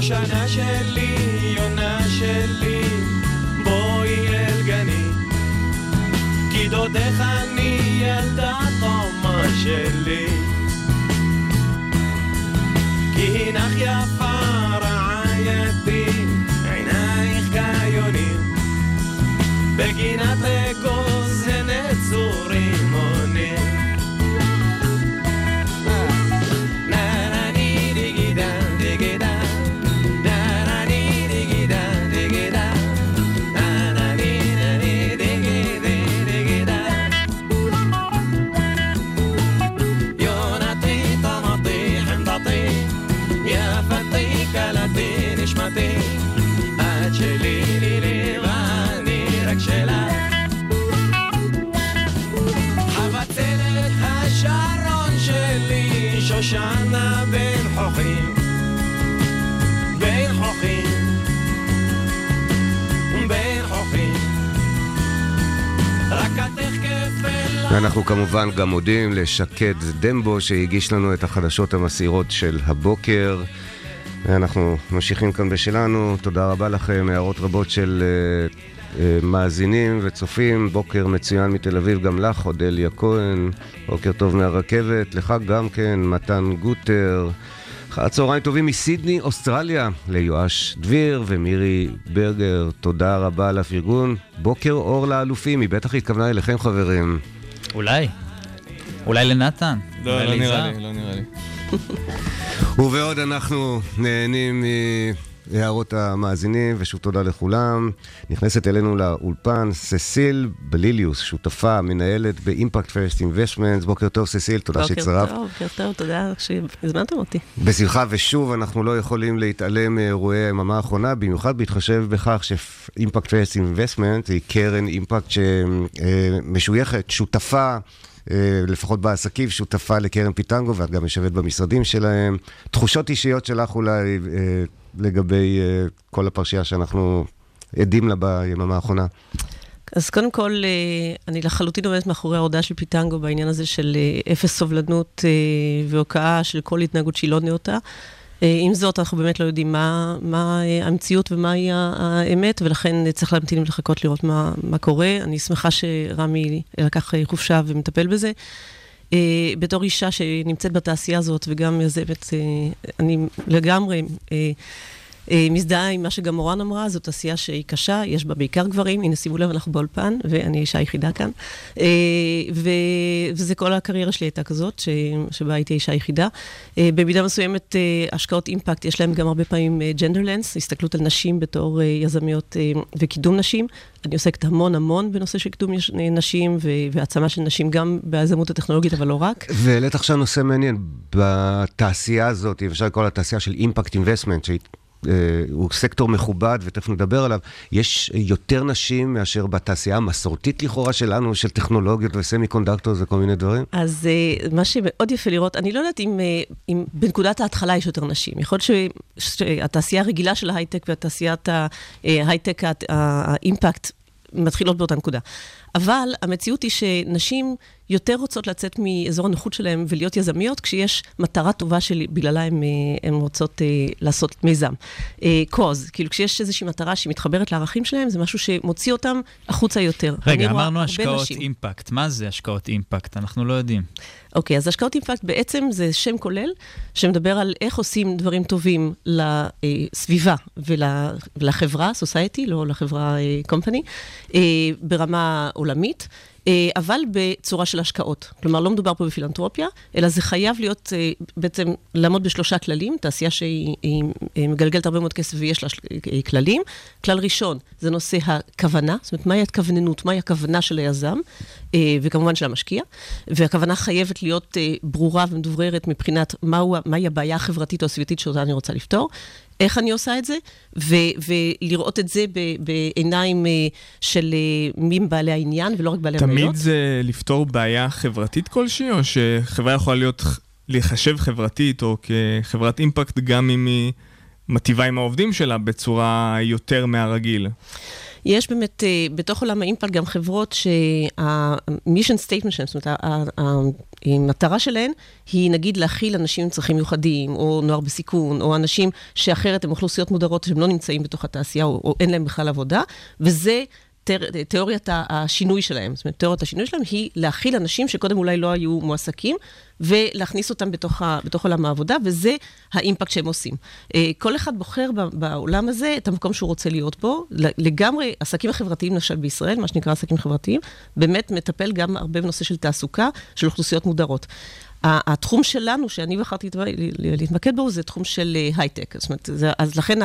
Speaker 7: שושנה שלי, יונה שלי, בואי אל גני. כי דודך אני ילדה תומה שלי. כי הנך יפה
Speaker 1: ואנחנו כמובן גם מודים לשקד דמבו שהגיש לנו את החדשות המסעירות של הבוקר. ואנחנו ממשיכים כאן בשלנו. תודה רבה לכם, הערות רבות של uh, uh, מאזינים וצופים. בוקר מצוין מתל אביב, גם לך, אודליה כהן. בוקר טוב מהרכבת. לך גם כן, מתן גוטר. אחר הצהריים טובים מסידני, אוסטרליה, ליואש דביר ומירי ברגר. תודה רבה על הפרגון. בוקר אור לאלופים, היא בטח התכוונה אליכם, חברים.
Speaker 8: אולי. אולי לנתן.
Speaker 4: לא,
Speaker 8: אולי
Speaker 4: לא נראה. לי, לא נראה לי.
Speaker 1: ובעוד אנחנו נהנים מהערות המאזינים, ושוב תודה לכולם. נכנסת אלינו לאולפן ססיל בליליוס, שותפה, מנהלת ב Impact First Investments. בוקר טוב, ססיל, תודה שהצטרפת.
Speaker 9: בוקר טוב, בוקר טוב, תודה שהזמנתם אותי.
Speaker 1: בשמחה, ושוב, אנחנו לא יכולים להתעלם מאירועי היממה האחרונה, במיוחד בהתחשב בכך ש Impact First Investment היא קרן אימפקט שמשויכת, שותפה. אה, לפחות בעסקים, שותפה לקרן פיטנגו, ואת גם יושבת במשרדים שלהם. תחושות אישיות שלך אולי אה, לגבי אה, כל הפרשייה שאנחנו עדים לה ביממה האחרונה.
Speaker 9: אז קודם כל, אני לחלוטין עומדת מאחורי ההודעה של פיטנגו בעניין הזה של אפס סובלנות והוקעה של כל התנהגות שהיא לא נאותה. אה, עם זאת, אנחנו באמת לא יודעים מה, מה אה, המציאות ומהי האמת, ולכן צריך להמתין ולחכות לראות מה, מה קורה. אני שמחה שרמי לקח אה, חופשה ומטפל בזה. אה, בתור אישה שנמצאת בתעשייה הזאת וגם יזמת, אה, אני לגמרי אה, מזדהה עם מה שגם מורן אמרה, זאת תעשייה שהיא קשה, יש בה בעיקר גברים, הנה שימו לב, אנחנו באולפן, ואני האישה היחידה כאן. אה, ו, וזה כל הקריירה שלי הייתה כזאת, ש, שבה הייתי האישה היחידה. אה, במידה מסוימת, אה, השקעות אימפקט, יש להם גם הרבה פעמים ג'נדר לנס, הסתכלות על נשים בתור אה, יזמיות אה, וקידום נשים. אני עוסקת המון המון בנושא של קידום אה, נשים והעצמה של נשים, גם ביזמות הטכנולוגית, אבל לא רק.
Speaker 1: והעלית עכשיו נושא מעניין, בתעשייה הזאת, אפשר לקרוא לה תעשייה של אימפקט אינבסטמנט, שהוא סקטור מכובד ותכף נדבר עליו, יש יותר נשים מאשר בתעשייה המסורתית לכאורה שלנו, של טכנולוגיות וסמי קונדקטור וכל מיני דברים?
Speaker 9: אז uh, מה שמאוד יפה לראות, אני לא יודעת אם, uh, אם בנקודת ההתחלה יש יותר נשים. יכול להיות שהתעשייה הרגילה של ההייטק והתעשיית ההייטק, הא- האימפקט, מתחילות באותה נקודה. אבל המציאות היא שנשים יותר רוצות לצאת מאזור הנוחות שלהן ולהיות יזמיות, כשיש מטרה טובה שבגללה הן הן רוצות uh, לעשות מיזם. Uh, cause, כאילו כשיש איזושהי מטרה שמתחברת לערכים שלהן, זה משהו שמוציא אותם החוצה יותר.
Speaker 8: רגע, אמרנו השקעות
Speaker 9: נשים.
Speaker 8: אימפקט. מה זה השקעות אימפקט? אנחנו לא יודעים.
Speaker 9: אוקיי, אז השקעות אימפקט בעצם זה שם כולל שמדבר על איך עושים דברים טובים לסביבה ול, ולחברה, סוסייטי, לא לחברה קומפני, ברמה עולמית. אה, אבל בצורה של השקעות. כלומר, לא מדובר פה בפילנטרופיה, אלא זה חייב להיות אה, בעצם לעמוד בשלושה כללים, תעשייה שהיא היא, מגלגלת הרבה מאוד כסף ויש לה אה, כללים. כלל ראשון, זה נושא הכוונה, זאת אומרת, מהי התכווננות, מהי הכוונה של היזם, וכמובן של המשקיע, והכוונה חייבת להיות ברורה ומדובררת מבחינת מהו, מהי הבעיה החברתית או הסביבתית שאותה אני רוצה לפתור. איך אני עושה את זה, ו- ולראות את זה ב- בעיניים אה, של אה, מי בעלי העניין ולא רק בעלי המניות.
Speaker 4: תמיד זה לפתור בעיה חברתית כלשהי, או שחברה יכולה להיות, להיחשב חברתית או כחברת אימפקט גם אם היא מטיבה עם העובדים שלה בצורה יותר מהרגיל?
Speaker 9: יש באמת, אה, בתוך עולם האימפקט גם חברות שה-mission statement שלהם, זאת אומרת, המטרה שלהן היא נגיד להכיל אנשים עם צרכים מיוחדים, או נוער בסיכון, או אנשים שאחרת הם אוכלוסיות מודרות שהם לא נמצאים בתוך התעשייה, או, או אין להם בכלל עבודה, וזה... תיאור- תיאוריית השינוי שלהם, זאת אומרת, תיאוריית השינוי שלהם היא להכיל אנשים שקודם אולי לא היו מועסקים, ולהכניס אותם בתוך, ה, בתוך עולם העבודה, וזה האימפקט שהם עושים. אה, כל אחד בוחר בעולם הזה את המקום שהוא רוצה להיות בו. לגמרי, עסקים החברתיים, למשל בישראל, מה שנקרא עסקים חברתיים, באמת מטפל גם הרבה בנושא של תעסוקה של אוכלוסיות מודרות. התחום שלנו, שאני בחרתי להתמ- להתמקד בו, זה תחום של אה, הייטק. זאת אומרת, זה, אז לכן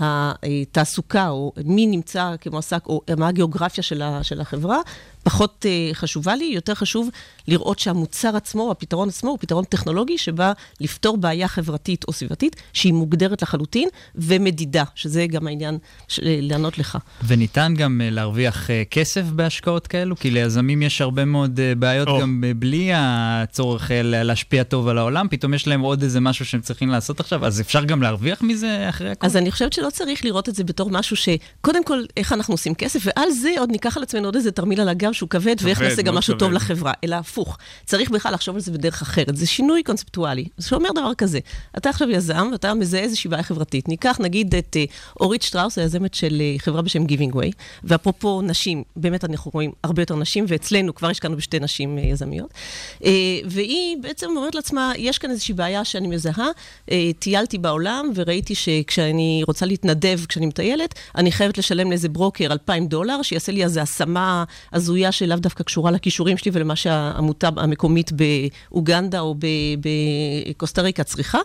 Speaker 9: התעסוקה, או מי נמצא כמועסק, או מה הגיאוגרפיה של, של החברה, פחות אה, חשובה לי, יותר חשוב לראות שהמוצר עצמו, הפתרון עצמו, הוא פתרון טכנולוגי שבא לפתור בעיה חברתית או סביבתית, שהיא מוגדרת לחלוטין, ומדידה, שזה גם העניין של, לענות לך.
Speaker 8: וניתן גם אה, להרוויח אה, כסף בהשקעות כאלו? כי ליזמים יש הרבה מאוד אה, בעיות
Speaker 4: או.
Speaker 8: גם אה, בלי הצורך אה, לה- להשפיע טוב על העולם, פתאום יש להם עוד איזה משהו שהם צריכים לעשות עכשיו, אז אפשר גם להרוויח מזה אחרי הכל?
Speaker 9: אז אני חושבת שלא צריך לראות את זה בתור משהו שקודם כל, איך אנחנו עושים כסף, ועל זה עוד ניקח על עצמנו עוד איזה תרמיל על הגב שהוא כבד, ואיך
Speaker 4: כבד,
Speaker 9: נעשה גם משהו טוב
Speaker 4: כבד.
Speaker 9: לחברה, אלא הפוך. צריך בכלל לחשוב על זה בדרך אחרת. זה שינוי קונספטואלי, שאומר דבר כזה, אתה עכשיו יזם, ואתה מזהה איזושהי בעיה חברתית. ניקח נגיד את אה, אורית שטראוס, היזמת של אה, חברה בשם Giving Way, ואפרופו נשים, באמת אנחנו רואים הרבה יותר נשים, ואצלנו כבר השקענו בשתי נשים אה, יזמיות, והיא בעצם אומרת לעצמה, יש כאן איזושהי בעיה שאני מזהה, טיילתי בעולם וראיתי שכשאני רוצה להתנדב, כשאני מטיילת, אני חייבת לשלם לאיזה ברוקר 2,000 דולר, שיעשה לי איזו השמה הזויה שלאו דווקא קשורה לכישורים שלי ולמה שהעמותה המקומית באוגנדה או בקוסטה ריקה צריכה,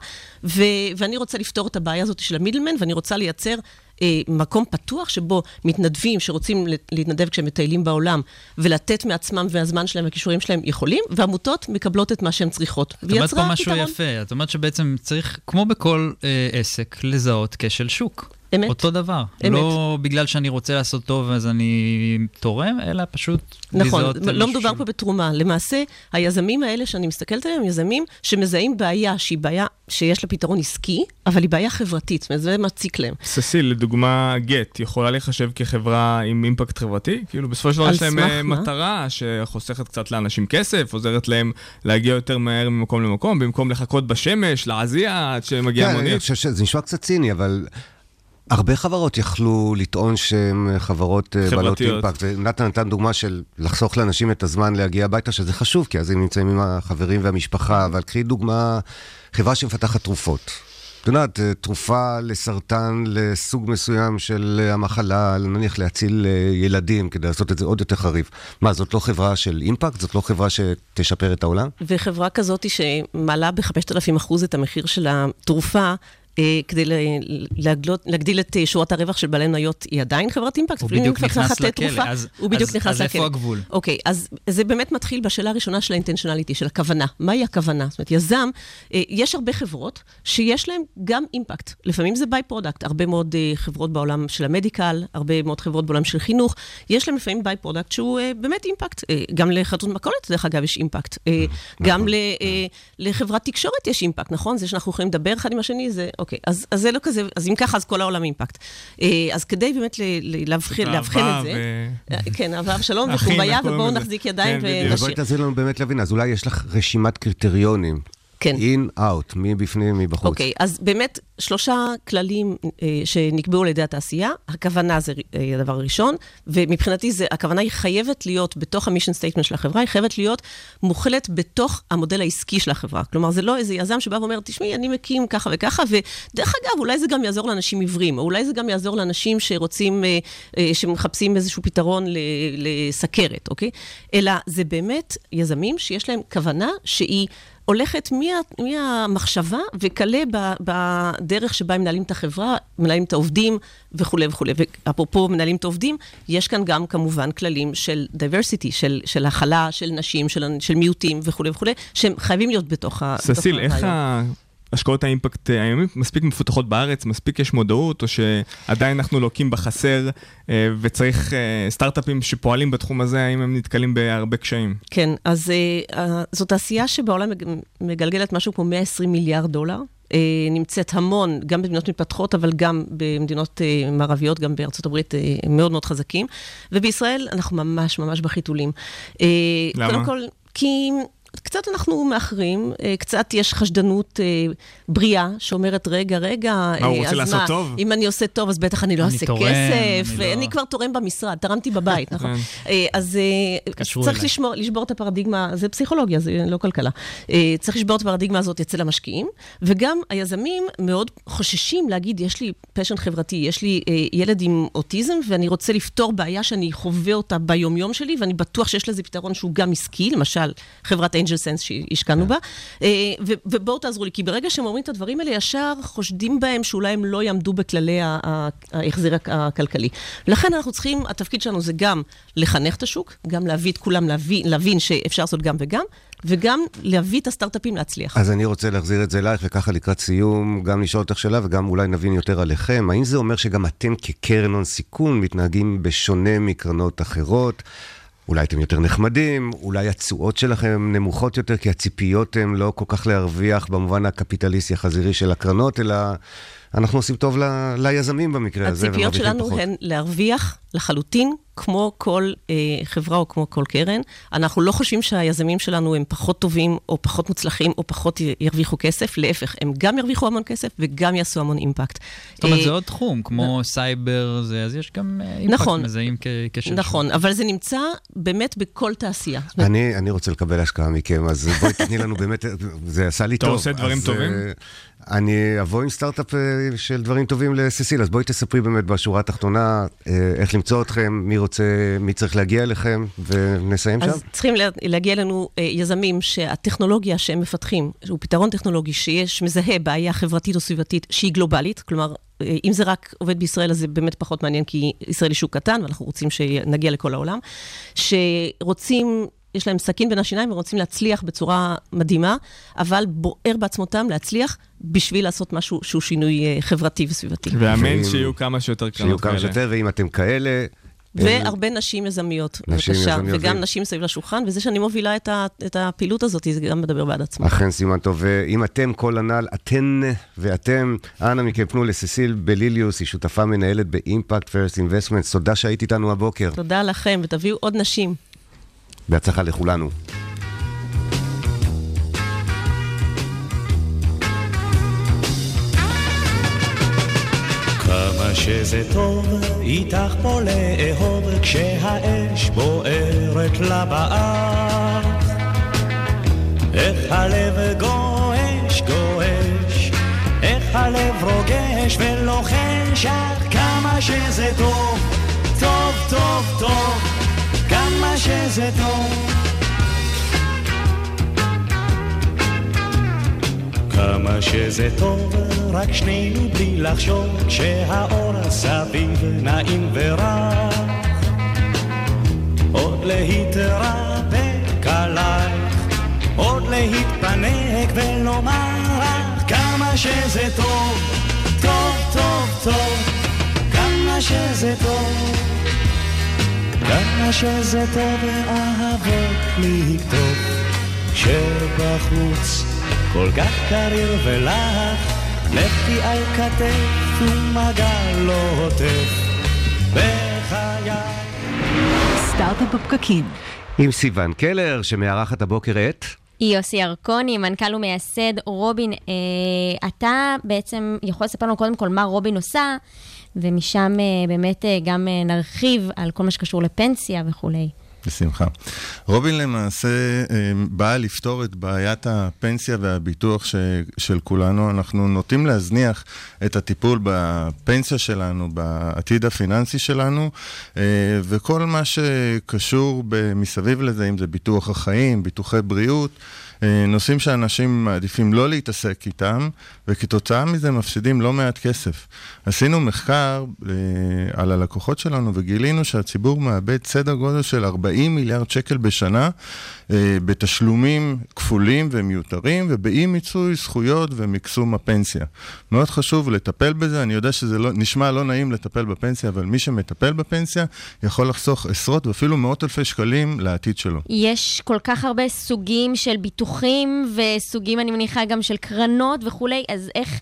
Speaker 9: ו- ואני רוצה לפתור את הבעיה הזאת של המידלמן, ואני רוצה לייצר... אה, מקום פתוח שבו מתנדבים שרוצים להתנדב כשהם מטיילים בעולם ולתת מעצמם והזמן שלהם והכישורים שלהם יכולים, ועמותות מקבלות את מה שהן צריכות.
Speaker 8: את אומרת פה משהו
Speaker 9: פתרון.
Speaker 8: יפה, את אומרת שבעצם צריך, כמו בכל אה, עסק, לזהות כשל שוק.
Speaker 9: אמת.
Speaker 8: אותו דבר.
Speaker 9: אמת.
Speaker 8: לא בגלל שאני רוצה לעשות טוב אז אני תורם, אלא פשוט
Speaker 9: נכון,
Speaker 8: לזהות
Speaker 9: לא
Speaker 8: משהו
Speaker 9: מדובר
Speaker 8: שהוא-
Speaker 9: פה בתרומה. למעשה, היזמים האלה שאני מסתכלת עליהם, הם יזמים שמזהים בעיה שהיא בעיה שיש לה פתרון עסקי, אבל היא בעיה חברתית, זאת אומרת, זה מציק להם.
Speaker 4: ססיל, לדוגמה, גט, יכולה להיחשב כחברה עם אימפקט חברתי? כאילו, בסופו של דבר יש להם אה,
Speaker 9: מה?
Speaker 4: מטרה שחוסכת קצת לאנשים כסף, עוזרת להם להגיע יותר מהר ממקום למקום, במקום לחכות בשמש, להזיע עד שמגיעה
Speaker 1: כן, אני
Speaker 4: מונית.
Speaker 1: חושב שזה נשמע קצת ציני, אבל הרבה חברות יכלו לטעון שהן חברות אה, בעלות. אימפקט. ונתן נתן דוגמה של לחסוך לאנשים את הזמן להגיע הביתה, שזה חשוב, כי אז הם נמצאים עם החברים והמשפחה, אבל קחי דוגמה, חברה שמפתחת תרופות. את יודעת, אה, תרופה לסרטן לסוג מסוים של אה, המחלה, נניח להציל אה, ילדים, כדי לעשות את זה עוד יותר חריף. מה, זאת לא חברה של אימפקט? זאת לא חברה שתשפר את העולם?
Speaker 9: וחברה כזאת שמעלה ב-5,000 אחוז את המחיר של התרופה, אה, כדי ל- להגלות, להגדיל את אה, שורת הרווח של בעלי מניות, היא עדיין חברת אימפקט?
Speaker 8: הוא בדיוק נכנס לכלא,
Speaker 9: תרופה,
Speaker 8: אז-
Speaker 9: הוא בדיוק
Speaker 8: אז-
Speaker 9: נכנס
Speaker 8: אז
Speaker 9: לכלא.
Speaker 8: איפה הגבול?
Speaker 9: אוקיי, אז זה באמת מתחיל בשאלה הראשונה של האינטנשיונליטי, של הכוונה. מהי הכוונה? זאת אומרת, יזם, אה, יש הרבה חברות שיש להן גם אימפקט. לפעמים זה by-product. הרבה מאוד אה, חברות בעולם של ה medical, הרבה מאוד חברות בעולם של חינוך, יש להן לפעמים by-product שהוא אה, באמת אימפקט. אה, גם לחנות מכולת, דרך אגב, יש אימפקט. אה, גם ל- אה, לחברת תקשורת יש אימפקט, נכון? זה שאנחנו יכולים לדבר אחד עם השני, זה אוקיי. אז אז זה לא כזה, אז אם ככה, אז כל העולם אימפקט. אה, אז כדי באמת ל- ל- לאבחן את זה...
Speaker 4: ו-
Speaker 9: אה, כן, אהבה ושלום
Speaker 4: קוראים
Speaker 9: ובואו? נחזיק ידיים
Speaker 4: כן.
Speaker 9: ונשאיר.
Speaker 1: בואי תעזרי לנו באמת להבין, אז אולי יש לך רשימת קריטריונים.
Speaker 9: כן.
Speaker 1: in, out, מי בפנים, מי בחוץ.
Speaker 9: אוקיי, אז באמת שלושה כללים אה, שנקבעו על ידי התעשייה. הכוונה זה אה, הדבר הראשון, ומבחינתי זה, הכוונה היא חייבת להיות בתוך ה mission statement של החברה, היא חייבת להיות מוכלת בתוך המודל העסקי של החברה. כלומר, זה לא איזה יזם שבא ואומר, תשמעי, אני מקים ככה וככה, ודרך אגב, אולי זה גם יעזור לאנשים עיוורים, או אולי זה גם יעזור לאנשים שרוצים, אה, אה, שמחפשים איזשהו פתרון ל- לסכרת, אוקיי? אלא זה באמת יזמים שיש להם כוונה שהיא... הולכת מה, מהמחשבה וכלה בדרך שבה הם מנהלים את החברה, מנהלים את העובדים וכולי וכולי. ואפרופו מנהלים את העובדים, יש כאן גם כמובן כללים של diversity, של, של הכלה, של נשים, של, של מיעוטים וכולי וכולי, שהם חייבים להיות בתוך ה...
Speaker 4: ססיל, איך
Speaker 9: הרעיון.
Speaker 4: השקעות האימפקט היומית מספיק מפותחות בארץ, מספיק יש מודעות, או שעדיין אנחנו לוקים בחסר אה, וצריך אה, סטארט-אפים שפועלים בתחום הזה, האם הם נתקלים בהרבה קשיים?
Speaker 9: כן, אז זו תעשייה שבעולם מג- מגלגלת משהו כמו 120 מיליארד דולר. אה, נמצאת המון, גם במדינות מתפתחות, אבל גם במדינות אה, מערביות, גם בארצות הברית אה, מאוד מאוד חזקים. ובישראל אנחנו ממש ממש בחיתולים. אה,
Speaker 4: למה?
Speaker 9: קודם כל, כי... קצת אנחנו מאחרים, אה, קצת יש חשדנות אה, בריאה שאומרת, רגע, רגע,
Speaker 4: מה, הוא
Speaker 9: אה,
Speaker 4: רוצה
Speaker 9: אז
Speaker 4: לעשות
Speaker 9: מה,
Speaker 4: טוב?
Speaker 9: אם אני עושה טוב, אז בטח אני לא אעשה
Speaker 8: תורם,
Speaker 9: כסף.
Speaker 8: אני לא-
Speaker 9: אני כבר תורם במשרד, תרמתי בבית, נכון?
Speaker 4: כן.
Speaker 9: אה, אז צריך. לשמור, לשבור את הפרדיגמה, זה פסיכולוגיה, זה לא כלכלה. צריך לשבור את הפרדיגמה הזאת אצל המשקיעים, וגם היזמים מאוד חוששים להגיד, יש לי פשן חברתי, יש לי ילד עם אוטיזם, ואני רוצה לפתור בעיה שאני חווה אותה ביומיום שלי, ואני בטוח שיש לזה פתרון שהוא גם עסקי, למשל, חברת אנג'ל סנס שהשקענו בה, אה, ובואו תעזרו לי, כי ברגע שהם אומרים את הדברים האלה, ישר חושדים בהם שאולי הם לא יעמדו בכללי ההחזר הכ- הכלכלי. לכן אנחנו צריכים, התפקיד שלנו זה גם לחנך את השוק, גם להביא את כולם להבין, להבין שאפשר לעשות גם וגם, וגם להביא את הסטארט-אפים להצליח.
Speaker 1: אז אני רוצה להחזיר את זה אלייך, וככה לקראת סיום, גם לשאול אותך שאלה וגם אולי נבין יותר עליכם. האם זה אומר שגם אתם כקרן הון סיכון מתנהגים בשונה מקרנות אחרות? אולי אתם יותר נחמדים, אולי התשואות שלכם נמוכות יותר, כי הציפיות הן לא כל כך להרוויח במובן הקפיטליסטי החזירי של הקרנות, אלא אנחנו עושים טוב ל, ליזמים במקרה הזה,
Speaker 9: הציפיות שלנו
Speaker 1: פחות.
Speaker 9: הן להרוויח לחלוטין, כמו כל אה, חברה או כמו כל קרן. אנחנו לא חושבים שהיזמים שלנו הם פחות טובים, או פחות מוצלחים, או פחות ירוויחו כסף. להפך, הם גם ירוויחו המון כסף וגם יעשו המון אימפקט.
Speaker 8: זאת אומרת,
Speaker 9: אה,
Speaker 8: זה עוד תחום, כמו סייבר, זה, אז יש גם אה, אימפקט
Speaker 9: נכון.
Speaker 8: מזהים כקשר.
Speaker 9: נכון, אבל זה נמצא באמת בכל תעשייה.
Speaker 1: אני, אני רוצה לקבל השקעה מכם, אז בואי תתני לנו באמת, זה עשה לי
Speaker 4: אתה
Speaker 1: טוב.
Speaker 4: עושה דברים
Speaker 1: אז,
Speaker 4: טובים?
Speaker 1: אה, אני אבוא עם סטארט-אפ אה, של דברים טובים לסיסיל, אז בואי תספרי באמת בשורה התחתונה אה, איך למצוא אתכם, מי רוצה, מי צריך להגיע אליכם, ונסיים שם.
Speaker 9: אז צריכים לה- להגיע אלינו אה, יזמים שהטכנולוגיה שהם מפתחים, הוא פתרון טכנולוגי שיש, מזהה בעיה חברתית או סביבתית שהיא גלובלית, כלומר, אה, אם זה רק עובד בישראל, אז זה באמת פחות מעניין, כי ישראל היא שוק קטן, ואנחנו רוצים שנגיע לכל העולם, שרוצים... יש להם סכין בין השיניים ורוצים להצליח בצורה מדהימה, אבל בוער בעצמותם להצליח בשביל לעשות משהו שהוא שינוי אה, חברתי וסביבתי.
Speaker 4: ואמן שיהיו כמה שיותר
Speaker 1: שיהיו
Speaker 4: קרנות
Speaker 1: כמה
Speaker 4: כאלה.
Speaker 1: שיותר, ואם אתם כאלה... אה,
Speaker 9: והרבה נשים יזמיות,
Speaker 1: נשים
Speaker 9: בבקשה,
Speaker 1: יזמיות,
Speaker 9: וגם נשים סביב לשולחן, וזה שאני מובילה את, ה, את הפעילות הזאת, זה גם מדבר בעד עצמו.
Speaker 1: אכן סימן טוב, ואם אתם כל הנ"ל, אתן ואתם, אנא מכם פנו לסיסיל בליליוס, היא שותפה מנהלת באימפקט פרסט אינבסטמנט, תודה שהיית איתנו הבוקר,
Speaker 9: תודה לכם, ותביאו עוד נשים.
Speaker 1: בהצלחה לכולנו.
Speaker 7: כמה שזה טוב איתך פה לאהוב כשהאש בוערת לבאה איך הלב גועש גועש איך הלב רוגש ולוחש אך כמה שזה טוב טוב טוב טוב כמה שזה טוב. כמה שזה טוב, רק שנינו בלי לחשוב, כשהאור סביב נעים ורך. עוד להתרפק עלייך, עוד להתפנק ולומר לך כמה שזה טוב, טוב טוב טוב, כמה שזה טוב, כמה שזה טוב ואהבות לכתוב, שבחוץ כל כך קריר ולח, לכי על כתף ומגע לא עוטף בחיי.
Speaker 10: סטארט-אפ בפקקים.
Speaker 1: עם סיון קלר, שמארחת הבוקר את...
Speaker 11: יוסי ירקוני, מנכ"ל ומייסד רובין, אה, אתה בעצם יכול לספר לנו קודם כל מה רובין עושה, ומשם אה, באמת אה, גם אה, נרחיב על כל מה שקשור לפנסיה וכולי.
Speaker 12: בשמחה. רובין למעשה באה לפתור את בעיית הפנסיה והביטוח ש, של כולנו. אנחנו נוטים להזניח את הטיפול בפנסיה שלנו, בעתיד הפיננסי שלנו, וכל מה שקשור מסביב לזה, אם זה ביטוח החיים, ביטוחי בריאות. אה, נושאים שאנשים מעדיפים לא להתעסק איתם, וכתוצאה מזה מפסידים לא מעט כסף. עשינו מחקר אה, על הלקוחות שלנו וגילינו שהציבור מאבד סדר גודל של 40 מיליארד שקל בשנה אה, בתשלומים כפולים ומיותרים ובאי מיצוי זכויות ומקסום הפנסיה. מאוד חשוב לטפל בזה, אני יודע שזה לא, נשמע לא נעים לטפל בפנסיה, אבל מי שמטפל בפנסיה יכול לחסוך עשרות ואפילו מאות אלפי שקלים לעתיד שלו.
Speaker 11: יש כל כך הרבה סוגים של ביטוחים ביטוחים וסוגים, אני מניחה, גם של קרנות וכולי, אז איך,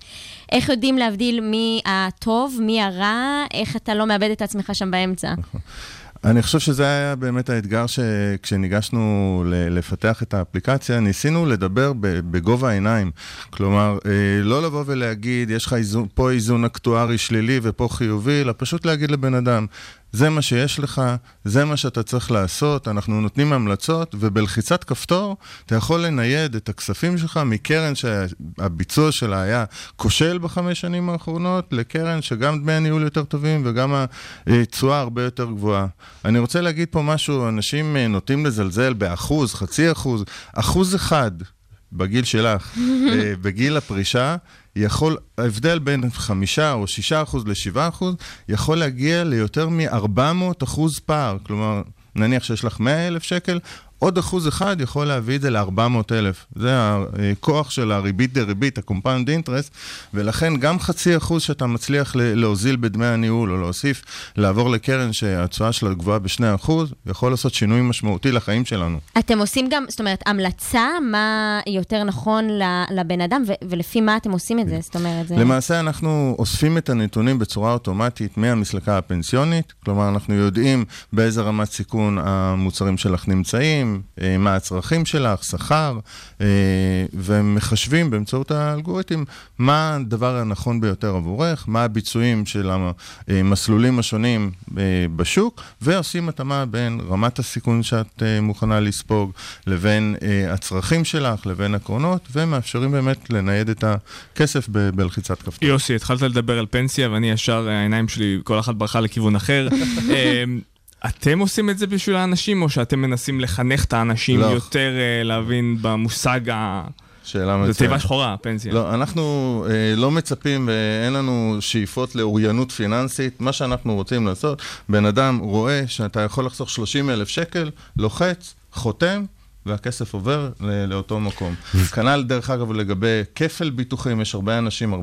Speaker 11: איך יודעים להבדיל מי הטוב, מי הרע, איך אתה לא מאבד את עצמך שם באמצע?
Speaker 12: אני חושב שזה היה באמת האתגר שכשניגשנו לפתח את האפליקציה, ניסינו לדבר בגובה העיניים. כלומר, אה, לא לבוא ולהגיד, יש לך איזון, פה איזון אקטוארי שלילי ופה חיובי, אלא פשוט להגיד לבן אדם, זה מה שיש לך, זה מה שאתה צריך לעשות, אנחנו נותנים המלצות, ובלחיצת כפתור אתה יכול לנייד את הכספים שלך מקרן שהביצוע שלה היה כושל בחמש שנים האחרונות, לקרן שגם דמי הניהול יותר טובים וגם התשואה הרבה יותר גבוהה. אני רוצה להגיד פה משהו, אנשים אה, נוטים לזלזל באחוז, חצי אחוז, אחוז אחד בגיל שלך, אה, בגיל הפרישה, יכול, ההבדל בין חמישה או שישה אחוז לשבעה אחוז, יכול להגיע ליותר מ-400 אחוז פער. כלומר, נניח שיש לך 100 אלף שקל, עוד אחוז אחד יכול להביא את זה ל-400 אלף. זה הכוח של הריבית דריבית, ה-compound interest, ולכן גם חצי אחוז שאתה מצליח להוזיל בדמי הניהול או להוסיף, לעבור לקרן שהתשואה שלה גבוהה ב-2 אחוז, יכול לעשות שינוי משמעותי לחיים שלנו.
Speaker 11: אתם עושים גם, זאת אומרת, המלצה מה יותר נכון לבן אדם, ולפי מה אתם עושים את זה? זאת אומרת, זה...
Speaker 12: למעשה אנחנו אוספים את הנתונים בצורה אוטומטית מהמסלקה הפנסיונית, כלומר אנחנו יודעים באיזה רמת סיכון המוצרים שלך נמצאים, יודעים אה, מה הצרכים שלך, שכר, אה, ומחשבים באמצעות האלגוריתם מה הדבר הנכון ביותר עבורך, מה הביצועים של המסלולים השונים אה, בשוק, ועושים התאמה בין רמת הסיכון שאת מוכנה לספוג לבין הצרכים שלך, לבין הקרונות, ומאפשרים באמת לנייד את הכסף ב- בלחיצת כפתור.
Speaker 4: יוסי, התחלת לדבר על פנסיה, ואני ישר, העיניים שלי, כל אחת ברחה לכיוון אחר. אתם עושים את זה בשביל האנשים, או שאתם מנסים לחנך את האנשים לא. יותר uh, להבין במושג ה...
Speaker 12: שאלה מצוינת.
Speaker 4: זו תיבה שחורה, פנסיה.
Speaker 12: לא, אנחנו אה, לא מצפים ואין לנו שאיפות לאוריינות פיננסית. מה שאנחנו רוצים לעשות, בן אדם רואה שאתה יכול לחסוך 30 אלף שקל, לוחץ, חותם, והכסף עובר לאותו מקום. כנ"ל, דרך אגב, לגבי כפל ביטוחים, יש הרבה אנשים, 43%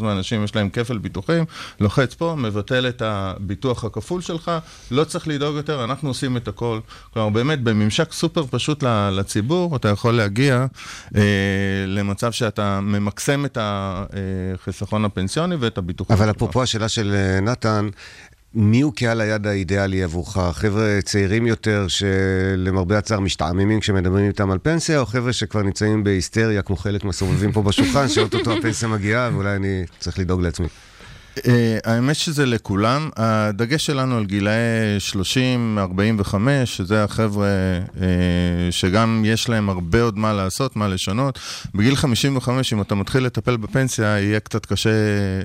Speaker 12: מהאנשים יש להם כפל ביטוחים, לוחץ פה, מבטל את הביטוח הכפול שלך, לא צריך לדאוג יותר, אנחנו עושים את הכל. כלומר, באמת, בממשק סופר פשוט לציבור, אתה יכול להגיע אה, למצב שאתה ממקסם את החיסכון הפנסיוני ואת הביטוחים.
Speaker 1: אבל אפרופו השאלה של אה, נתן, מי הוא קהל היד האידיאלי עבורך? חבר'ה צעירים יותר שלמרבה הצער משתעממים כשמדברים איתם על פנסיה, או חבר'ה שכבר נמצאים בהיסטריה כמו חלק מהסובבים פה בשולחן, שאו-טו-טו הפנסיה מגיעה ואולי אני צריך לדאוג לעצמי?
Speaker 12: אה, האמת שזה לכולם. הדגש שלנו על גילאי 30-45, שזה החבר'ה אה, שגם יש להם הרבה עוד מה לעשות, מה לשנות. בגיל 55, אם אתה מתחיל לטפל בפנסיה, יהיה קצת קשה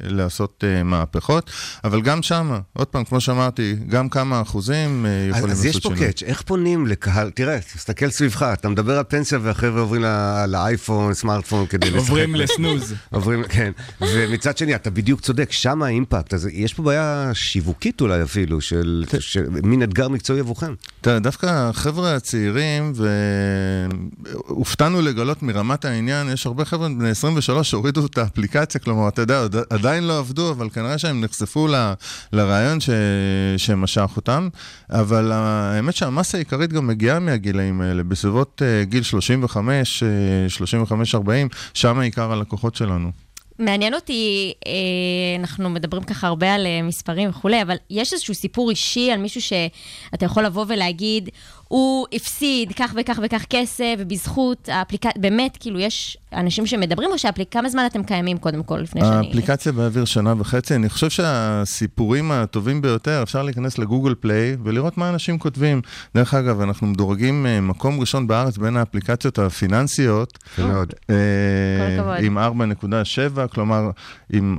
Speaker 12: לעשות אה, מהפכות. אבל גם שם, עוד פעם, כמו שאמרתי, גם כמה אחוזים יכולים לעשות
Speaker 1: שינוי. אז יש פה קאץ', איך פונים לקהל? תראה, תסתכל סביבך, אתה מדבר על פנסיה והחבר'ה עוברים לאייפון, סמארטפון כדי לשחק.
Speaker 4: עוברים לסנוז.
Speaker 1: עוברים, כן. ומצד שני, אתה בדיוק צודק, שם שם האימפקט? אז יש פה בעיה שיווקית אולי אפילו, של, של מין אתגר מקצועי עבורכם.
Speaker 12: תראה, דווקא החבר'ה הצעירים, והופתענו לגלות מרמת העניין, יש הרבה חבר'ה בני 23 שהורידו את האפליקציה, כלומר, אתה יודע, עדיין לא עבדו, אבל כנראה שהם נחשפו ל, לרעיון ש, שמשך אותם. אבל האמת שהמסה העיקרית גם מגיעה מהגילאים האלה, בסביבות uh, גיל 35, uh, 35-40, שם עיקר הלקוחות שלנו.
Speaker 11: מעניין אותי, אה, אנחנו מדברים ככה הרבה על אה, מספרים וכולי, אבל יש איזשהו סיפור אישי על מישהו שאתה יכול לבוא ולהגיד, הוא הפסיד כך וכך וכך כסף, ובזכות האפליקציה, באמת, כאילו, יש אנשים שמדברים, או שהאפליק... כמה זמן אתם קיימים קודם כל, לפני שאני...
Speaker 12: האפליקציה באוויר שנה וחצי. אני חושב שהסיפורים הטובים ביותר, אפשר להיכנס לגוגל פליי ולראות מה אנשים כותבים. דרך אגב, אנחנו מדורגים אה, מקום ראשון בארץ בין האפליקציות הפיננסיות.
Speaker 1: מאוד.
Speaker 12: אה, עם 4.7, כלומר, עם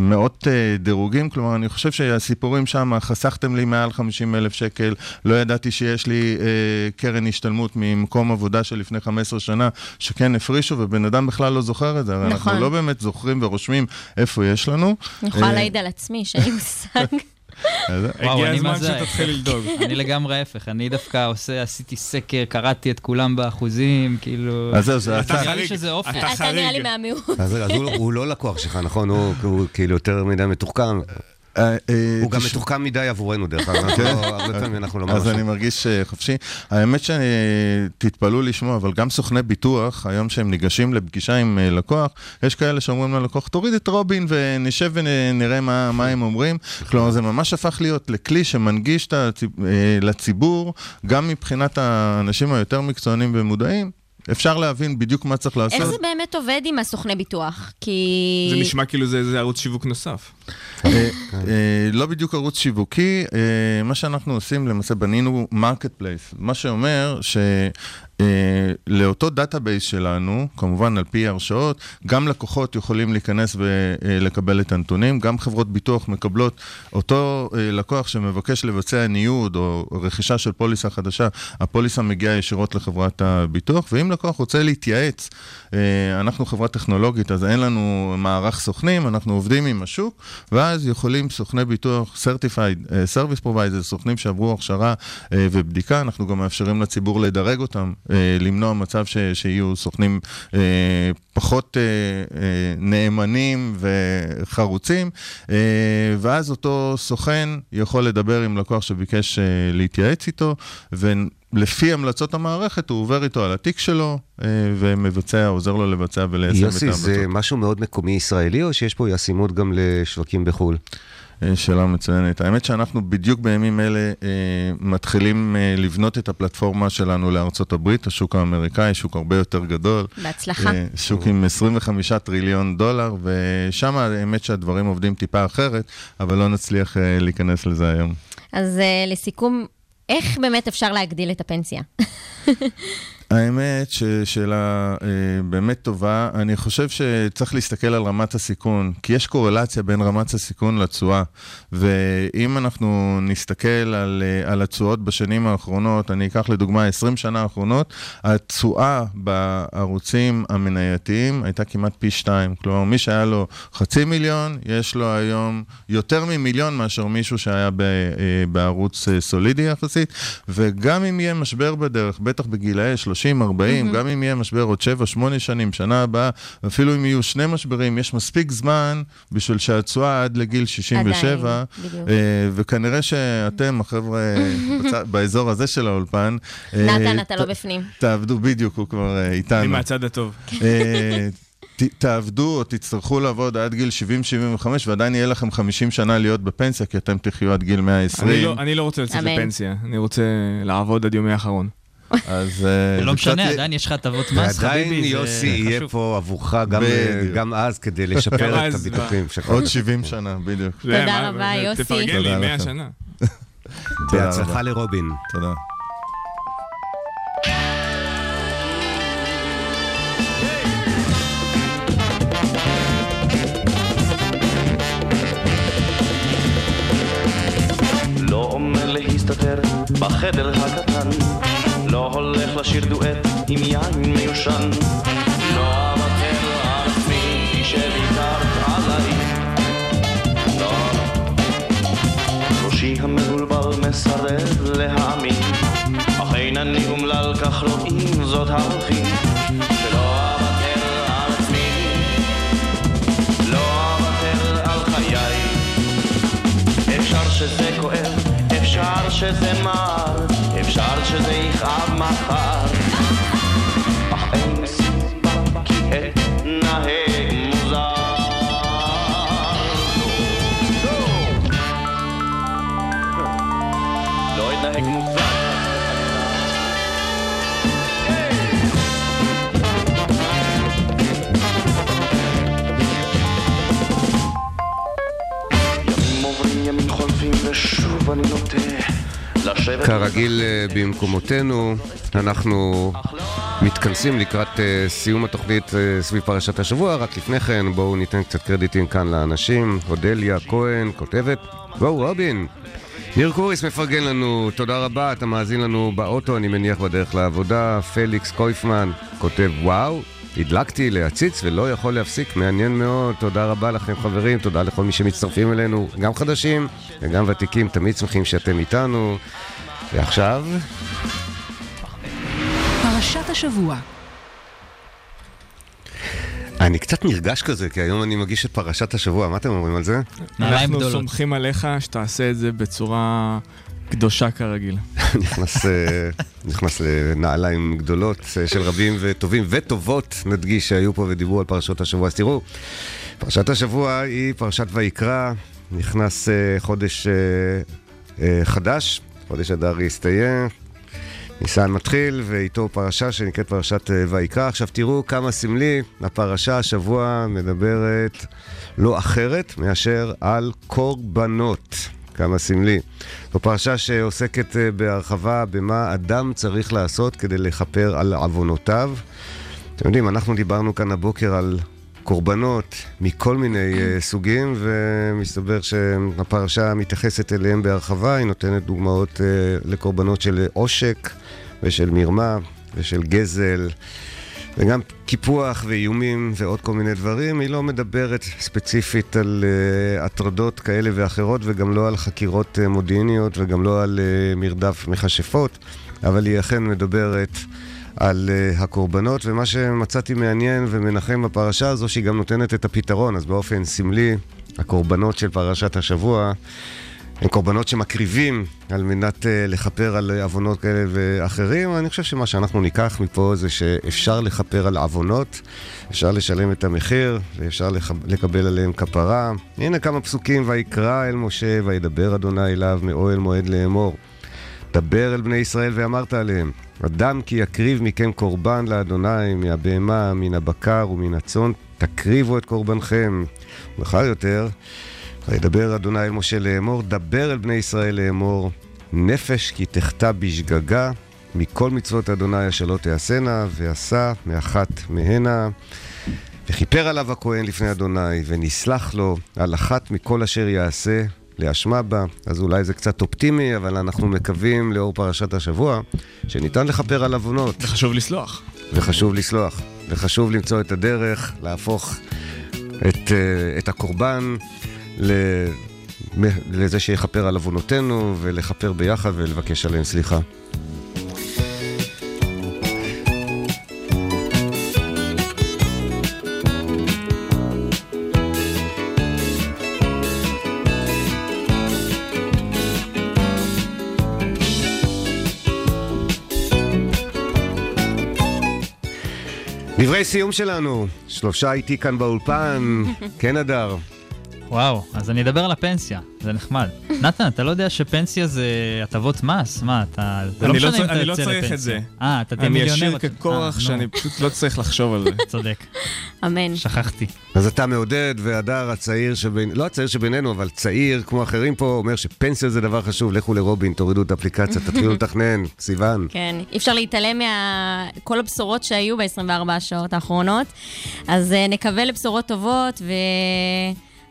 Speaker 12: מאות אה, דירוגים, כלומר, אני חושב שהסיפורים שם, חסכתם לי מעל 50 אלף שקל, לא ידעתי שיש לי קרן השתלמות ממקום עבודה של לפני 15 שנה, שכן הפרישו, ובן אדם בכלל לא זוכר את זה. נכון. אנחנו לא באמת זוכרים ורושמים איפה יש לנו.
Speaker 11: אני יכולה אה, להעיד על עצמי, שאין לי מושג.
Speaker 4: הגיע הזמן שתתחיל לדאוג.
Speaker 8: אני לגמרי ההפך, אני דווקא עושה, עשיתי סקר, קראתי את כולם באחוזים, כאילו...
Speaker 12: אז זהו, זה
Speaker 8: אתה נראה לי שזה אופי.
Speaker 11: אתה נראה לי מהמיעוט.
Speaker 1: אז הוא לא לקוח שלך, נכון? הוא כאילו יותר מדי מתוחכם.
Speaker 12: אה,
Speaker 1: הוא גם מתוחכם מדי עבורנו, דרך אגב, אנחנו לא- הרבה פעמים אנחנו לא
Speaker 12: כן. אז. אני מרגיש אה, חופשי. האמת שתתפלאו לשמוע, אבל גם סוכני ביטוח, היום שהם ניגשים לפגישה עם אה, לקוח, יש כאלה שאומרים ללקוח, תוריד את רובין ונשב ונראה מה, הם אומרים. כלומר, זה ממש הפך להיות לכלי שמנגיש אה, לציבור, גם מבחינת האנשים היותר מקצוענים ומודעים. אפשר להבין בדיוק מה צריך לעשות.
Speaker 11: איך זה באמת עובד עם הסוכני ביטוח? כי...
Speaker 4: זה נשמע כאילו זה זה ערוץ שיווק נוסף.
Speaker 12: אה, אה, לא בדיוק ערוץ שיווקי, אה, מה שאנחנו עושים, למעשה בנינו marketplace, מה שאומר שלאותו database שלנו, כמובן על פי הרשאות, גם לקוחות יכולים להיכנס ולקבל את הנתונים, גם חברות ביטוח מקבלות אותו לקוח שמבקש לבצע ניוד או רכישה של פוליסה חדשה, הפוליסה מגיעה ישירות לחברת הביטוח, ואם לקוח רוצה להתייעץ, אנחנו חברה טכנולוגית, אז אין לנו מערך סוכנים, אנחנו עובדים עם השוק, ואז יכולים סוכני ביטוח, Certified uh, Service Provider, סוכנים שעברו הכשרה uh, ובדיקה, אנחנו גם מאפשרים לציבור לדרג אותם, למנוע מצב ש, שיהיו סוכנים פחות uh, uh, נאמנים וחרוצים, uh, ואז אותו סוכן יכול לדבר עם לקוח שביקש uh, להתייעץ איתו, ו... לפי המלצות המערכת, הוא עובר איתו על התיק שלו אה, ומבצע, עוזר לו לבצע וליישם את
Speaker 1: יוסי,
Speaker 12: ההמלצות.
Speaker 1: זה משהו מאוד מקומי ישראלי, או שיש פה ישימות גם לשווקים בחו"ל?
Speaker 12: אה, שאלה מצוינת. האמת שאנחנו בדיוק בימים אלה אה, מתחילים אה, לבנות את הפלטפורמה שלנו לארצות הברית, השוק האמריקאי, שוק הרבה יותר גדול.
Speaker 11: בהצלחה.
Speaker 12: אה, שוק עם 25 טריליון דולר, ושם האמת שהדברים עובדים טיפה אחרת, אבל לא נצליח אה, להיכנס לזה היום.
Speaker 11: אז אה, לסיכום, איך באמת אפשר להגדיל את הפנסיה?
Speaker 12: האמת ששאלה אה, באמת טובה. אני חושב שצריך להסתכל על רמת הסיכון, כי יש קורלציה בין רמת הסיכון לתשואה. ואם אנחנו נסתכל על, אה, על התשואות בשנים האחרונות, אני אקח לדוגמה 20 שנה האחרונות, התשואה בערוצים המנייתיים הייתה כמעט פי שתיים. כלומר, מי שהיה לו חצי מיליון, יש לו היום יותר ממיליון מאשר מישהו שהיה ב, אה, בערוץ אה, סולידי יחסית. וגם אם יהיה משבר בדרך, בטח בגילאי 30, 40,
Speaker 13: מהמם.
Speaker 12: גם אם יהיה משבר עוד 7, 8 שנים, שנה הבאה, אפילו אם יהיו שני משברים, יש מספיק זמן בשביל שהתשואה עד לגיל 67,
Speaker 11: עדיין, בדיוק.
Speaker 12: אה, וכנראה שאתם, החבר'ה בצד- באזור הזה של האולפן, אה,
Speaker 11: נתן, אתה
Speaker 12: ת-
Speaker 11: לא בפנים.
Speaker 12: תעבדו, בדיוק, הוא כבר אה, איתנו.
Speaker 4: אני מהצד הטוב.
Speaker 12: אה, ת- תעבדו או תצטרכו לעבוד עד גיל 70-75 ועדיין יהיה לכם 50 שנה להיות בפנסיה, כי אתם תחיו עד גיל 120.
Speaker 4: אני לא- אני לא רוצה לצאת. לפנסיה, אני רוצה לעבוד עד יומי האחרון.
Speaker 12: אז...
Speaker 8: לא משנה, עדיין יש לך הטבות מס, חביבי, זה
Speaker 1: יוסי יהיה
Speaker 8: חשוב.
Speaker 1: פה עבורך גם-. גם אז כדי לשפר את הביטוחים.
Speaker 4: מה?
Speaker 1: שלך.
Speaker 12: עוד 70 שנה, בדיוק.
Speaker 11: תודה רבה, יוסי.
Speaker 4: תפרגן לי,
Speaker 12: תודה
Speaker 4: 100
Speaker 12: לכם.
Speaker 4: שנה.
Speaker 1: בהצלחה. לרובין.
Speaker 12: תודה.
Speaker 13: לא אומר להסתתר בחדר הקטן הולך לשיר דואט עם יין מיושן. לא לא המבולבל מסרב להאמין. אך אין אני אומלל כך לא עם זאת הלכי. שלא אוותר על עצמי לא אוותר על חיי אפשר שזה כואב, אפשר שזה מר, אפשר שזה יכאב מחר. אך אין סיבה כי אתנהג מוזר. לא אתנהג מוזר. ימים עוברים, ימים חולפים ושוב אני נוטה לשבת
Speaker 1: כרגיל אה, במקומותינו, אנחנו מתכנסים לקראת אה, סיום התוכנית אה, סביב פרשת השבוע, רק לפני כן בואו ניתן קצת קרדיטים כאן לאנשים. אודליה כהן כותבת, וואו רובין. ניר קוריס מפרגן לנו, תודה רבה, אתה מאזין לנו באוטו, אני מניח בדרך לעבודה. פליקס קויפמן כותב, וואו, הדלקתי להציץ ולא יכול להפסיק, מעניין מאוד, תודה רבה לכם חברים, תודה לכל מי שמצטרפים אלינו, גם חדשים וגם ותיקים, תמיד שמחים שאתם איתנו. ועכשיו,
Speaker 10: פרשת השבוע.
Speaker 1: אני קצת נרגש כזה, כי היום אני מגיש את פרשת השבוע, מה אתם אומרים על זה?
Speaker 4: אנחנו סומכים עליך שתעשה את זה בצורה קדושה כרגיל.
Speaker 1: נכנס, אה, נכנס לנעליים גדולות אה, של רבים וטובים וטובות, נדגיש, שהיו פה ודיברו על פרשות השבוע. אז תראו, פרשת השבוע היא פרשת ויקרא, נכנס אה, חודש חדש, חודש אדר יסתיים, ניסן מתחיל, ואיתו פרשה שנקראת פרשת ויקרא. עכשיו תראו כמה סמלי, הפרשה השבוע מדברת לא אחרת מאשר על קורבנות. כמה סמלי. זו פרשה שעוסקת אה, בהרחבה במה אדם צריך לעשות כדי לכפר על עוונותיו. אתם יודעים, אנחנו דיברנו כאן הבוקר על קורבנות מכל מיני uh, סוגים, ומסתבר שהפרשה מתייחסת אליהם בהרחבה, היא נותנת דוגמאות uh, לקורבנות של עושק ושל מרמה ושל גזל. וגם קיפוח ואיומים ועוד כל מיני דברים. היא לא מדברת ספציפית על uh, הטרדות כאלה ואחרות, וגם לא על חקירות uh, מודיעיניות, וגם לא על uh, מרדף מכשפות, אבל היא אכן מדברת על uh, הקורבנות, ומה שמצאתי מעניין ומנחם בפרשה הזו, שהיא גם נותנת את הפתרון, אז באופן סמלי, הקורבנות של פרשת השבוע הם קורבנות שמקריבים על מנת uh, לכפר על עוונות כאלה ואחרים. אני חושב שמה שאנחנו ניקח מפה זה שאפשר לכפר על עוונות, אפשר לשלם את המחיר ואפשר לח... לקבל עליהם כפרה. הנה כמה פסוקים, ויקרא אל משה וידבר אדוני אליו מאוהל מועד לאמור. דבר אל בני ישראל ואמרת עליהם, אדם כי יקריב מכם קורבן לאדוני מהבהמה, מן הבקר ומן הצאן, תקריבו את קורבנכם. מאוחר יותר, וידבר אדוני אל משה לאמור, דבר אל בני ישראל לאמור, נפש כי תחטא בשגגה, מכל מצוות אדוני אשר לא תעשנה, ועשה מאחת מהנה. וכיפר עליו הכהן לפני אדוני, ונסלח לו על אחת מכל אשר יעשה, לאשמה בה. אז אולי זה קצת אופטימי, אבל אנחנו מקווים, לאור פרשת השבוע, שניתן לכפר על עוונות.
Speaker 4: וחשוב לסלוח.
Speaker 1: וחשוב לסלוח. וחשוב למצוא את הדרך להפוך את, אה, את הקורבן לזה שיכפר על עוונותינו ולכפר ביחד ולבקש עליהם סליחה. דברי סיום שלנו, שלושה איתי כאן באולפן, כן אדר.
Speaker 8: וואו, אז אני אדבר על הפנסיה, זה נחמד. נתן, אתה לא יודע שפנסיה זה הטבות מס? מה, אתה... זה לא משנה אם אתה
Speaker 4: אני לא
Speaker 8: יוצא
Speaker 4: צריך
Speaker 8: לפנסיה.
Speaker 4: את זה.
Speaker 8: אה, אתה תהיה מיליונר.
Speaker 4: אני אשאיר ככורח
Speaker 8: אה,
Speaker 4: שאני. פשוט לא צריך לחשוב על זה.
Speaker 8: צודק.
Speaker 11: אמן.
Speaker 8: שכחתי.
Speaker 1: אז אתה מעודד, והדר הצעיר שבין... לא הצעיר שבינינו, אבל צעיר כמו אחרים פה, אומר שפנסיה זה דבר חשוב. לכו לרובין, תורידו את האפליקציה, תתחילו לתכנן. סיוון.
Speaker 11: כן, אי אפשר להתעלם מכל הבשורות שהיו ב-24 השעות האחרונות. אז אה, נקווה לבשורות טובות,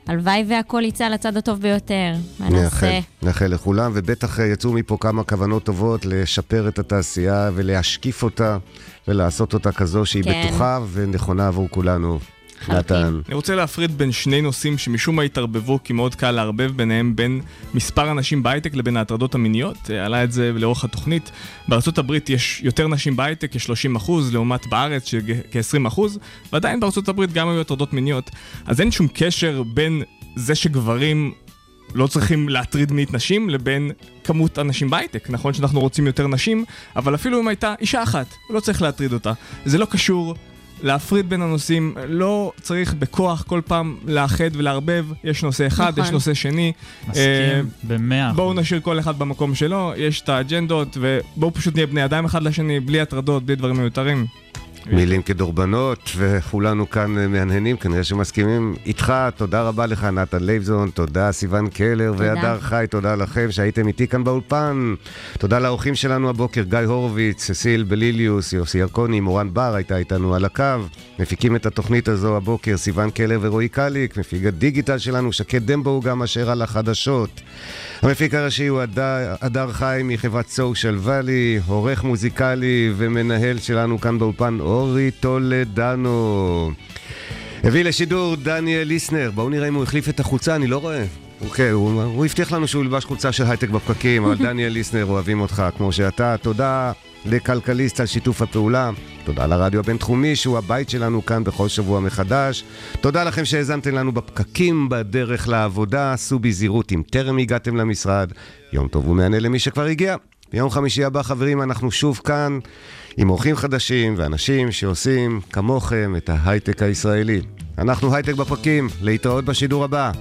Speaker 11: והלוואי והכל יצא על הצד הטוב ביותר. מה נעשה?
Speaker 1: נאחל, נאחל לכולם, ובטח אה, יצאו מפה כמה כוונות טובות לשפר את התעשייה ולהשקיף אותה ולעשות אותה כזו שהיא
Speaker 11: כן.
Speaker 1: בטוחה ונכונה עבור כולנו. נתן.
Speaker 4: אני רוצה להפריד בין שני נושאים שמשום מה התערבבו, כי מאוד קל לערבב ביניהם בין מספר הנשים בהייטק לבין ההטרדות המיניות. אה, עלה את זה לאורך התוכנית. בארה"ב יש יותר נשים בהייטק, כ-30 אחוז, לעומת בארץ שכ-20 אחוז, ועדיין בארה"ב גם היו הטרדות מיניות. אז אין שום קשר בין זה שגברים לא צריכים להטריד מינית נשים לבין כמות הנשים בהייטק. נכון שאנחנו רוצים יותר נשים, אבל אפילו אם הייתה אישה אחת, לא צריך להטריד אותה. זה לא קשור. להפריד בין הנושאים, לא צריך בכוח כל פעם לאחד ולערבב, יש נושא אחד,
Speaker 8: נכון.
Speaker 4: יש נושא שני.
Speaker 8: מסכים
Speaker 4: אה,
Speaker 8: במאה אחוז.
Speaker 4: בואו נשאיר כל אחד במקום שלו, יש את האג'נדות, ובואו פשוט נהיה בני אדם אחד לשני, בלי הטרדות, בלי דברים מיותרים.
Speaker 1: מילים כדורבנות, וכולנו כאן אה, מהנהנים, כנראה שמסכימים איתך. תודה רבה לך, נתן לייבזון, תודה סיון קלר. והדר חי, תודה לכם שהייתם איתי כאן באולפן. תודה לאורחים שלנו הבוקר, גיא הורוביץ, ססיל בליליוס, יוסי ירקוני, מורן בר הייתה איתנו על הקו. מפיקים את התוכנית הזו הבוקר, סיון קלר ורועי קליק, מפיק הדיגיטל שלנו, שקד דמבו גם אשר על החדשות. המפיק הראשי הוא הדר, הדר חי מחברת סושיאל ואלי, עורך מוזיקלי ומנהל שלנו כאן באולפן אורי טולדנו. הביא לשידור דניאל ליסנר, בואו נראה אם הוא החליף את החולצה, אני לא רואה. אוקיי, הוא, הוא הבטיח לנו שהוא ילבש חולצה של הייטק בפקקים, אבל דניאל ליסנר, אוהבים אותך כמו שאתה. תודה לכלכליסט על שיתוף הפעולה. תודה לרדיו הבינתחומי, שהוא הבית שלנו כאן בכל שבוע מחדש. תודה לכם שהאזנתם לנו בפקקים בדרך לעבודה. סעו בזהירות אם טרם הגעתם למשרד. יום טוב ומהנה למי שכבר הגיע. ביום חמישי הבא, חברים, אנחנו שוב כאן עם אורחים חדשים ואנשים שעושים כמוכם את ההייטק הישראלי. אנחנו הייטק בפקים, להתראות בשידור הבא.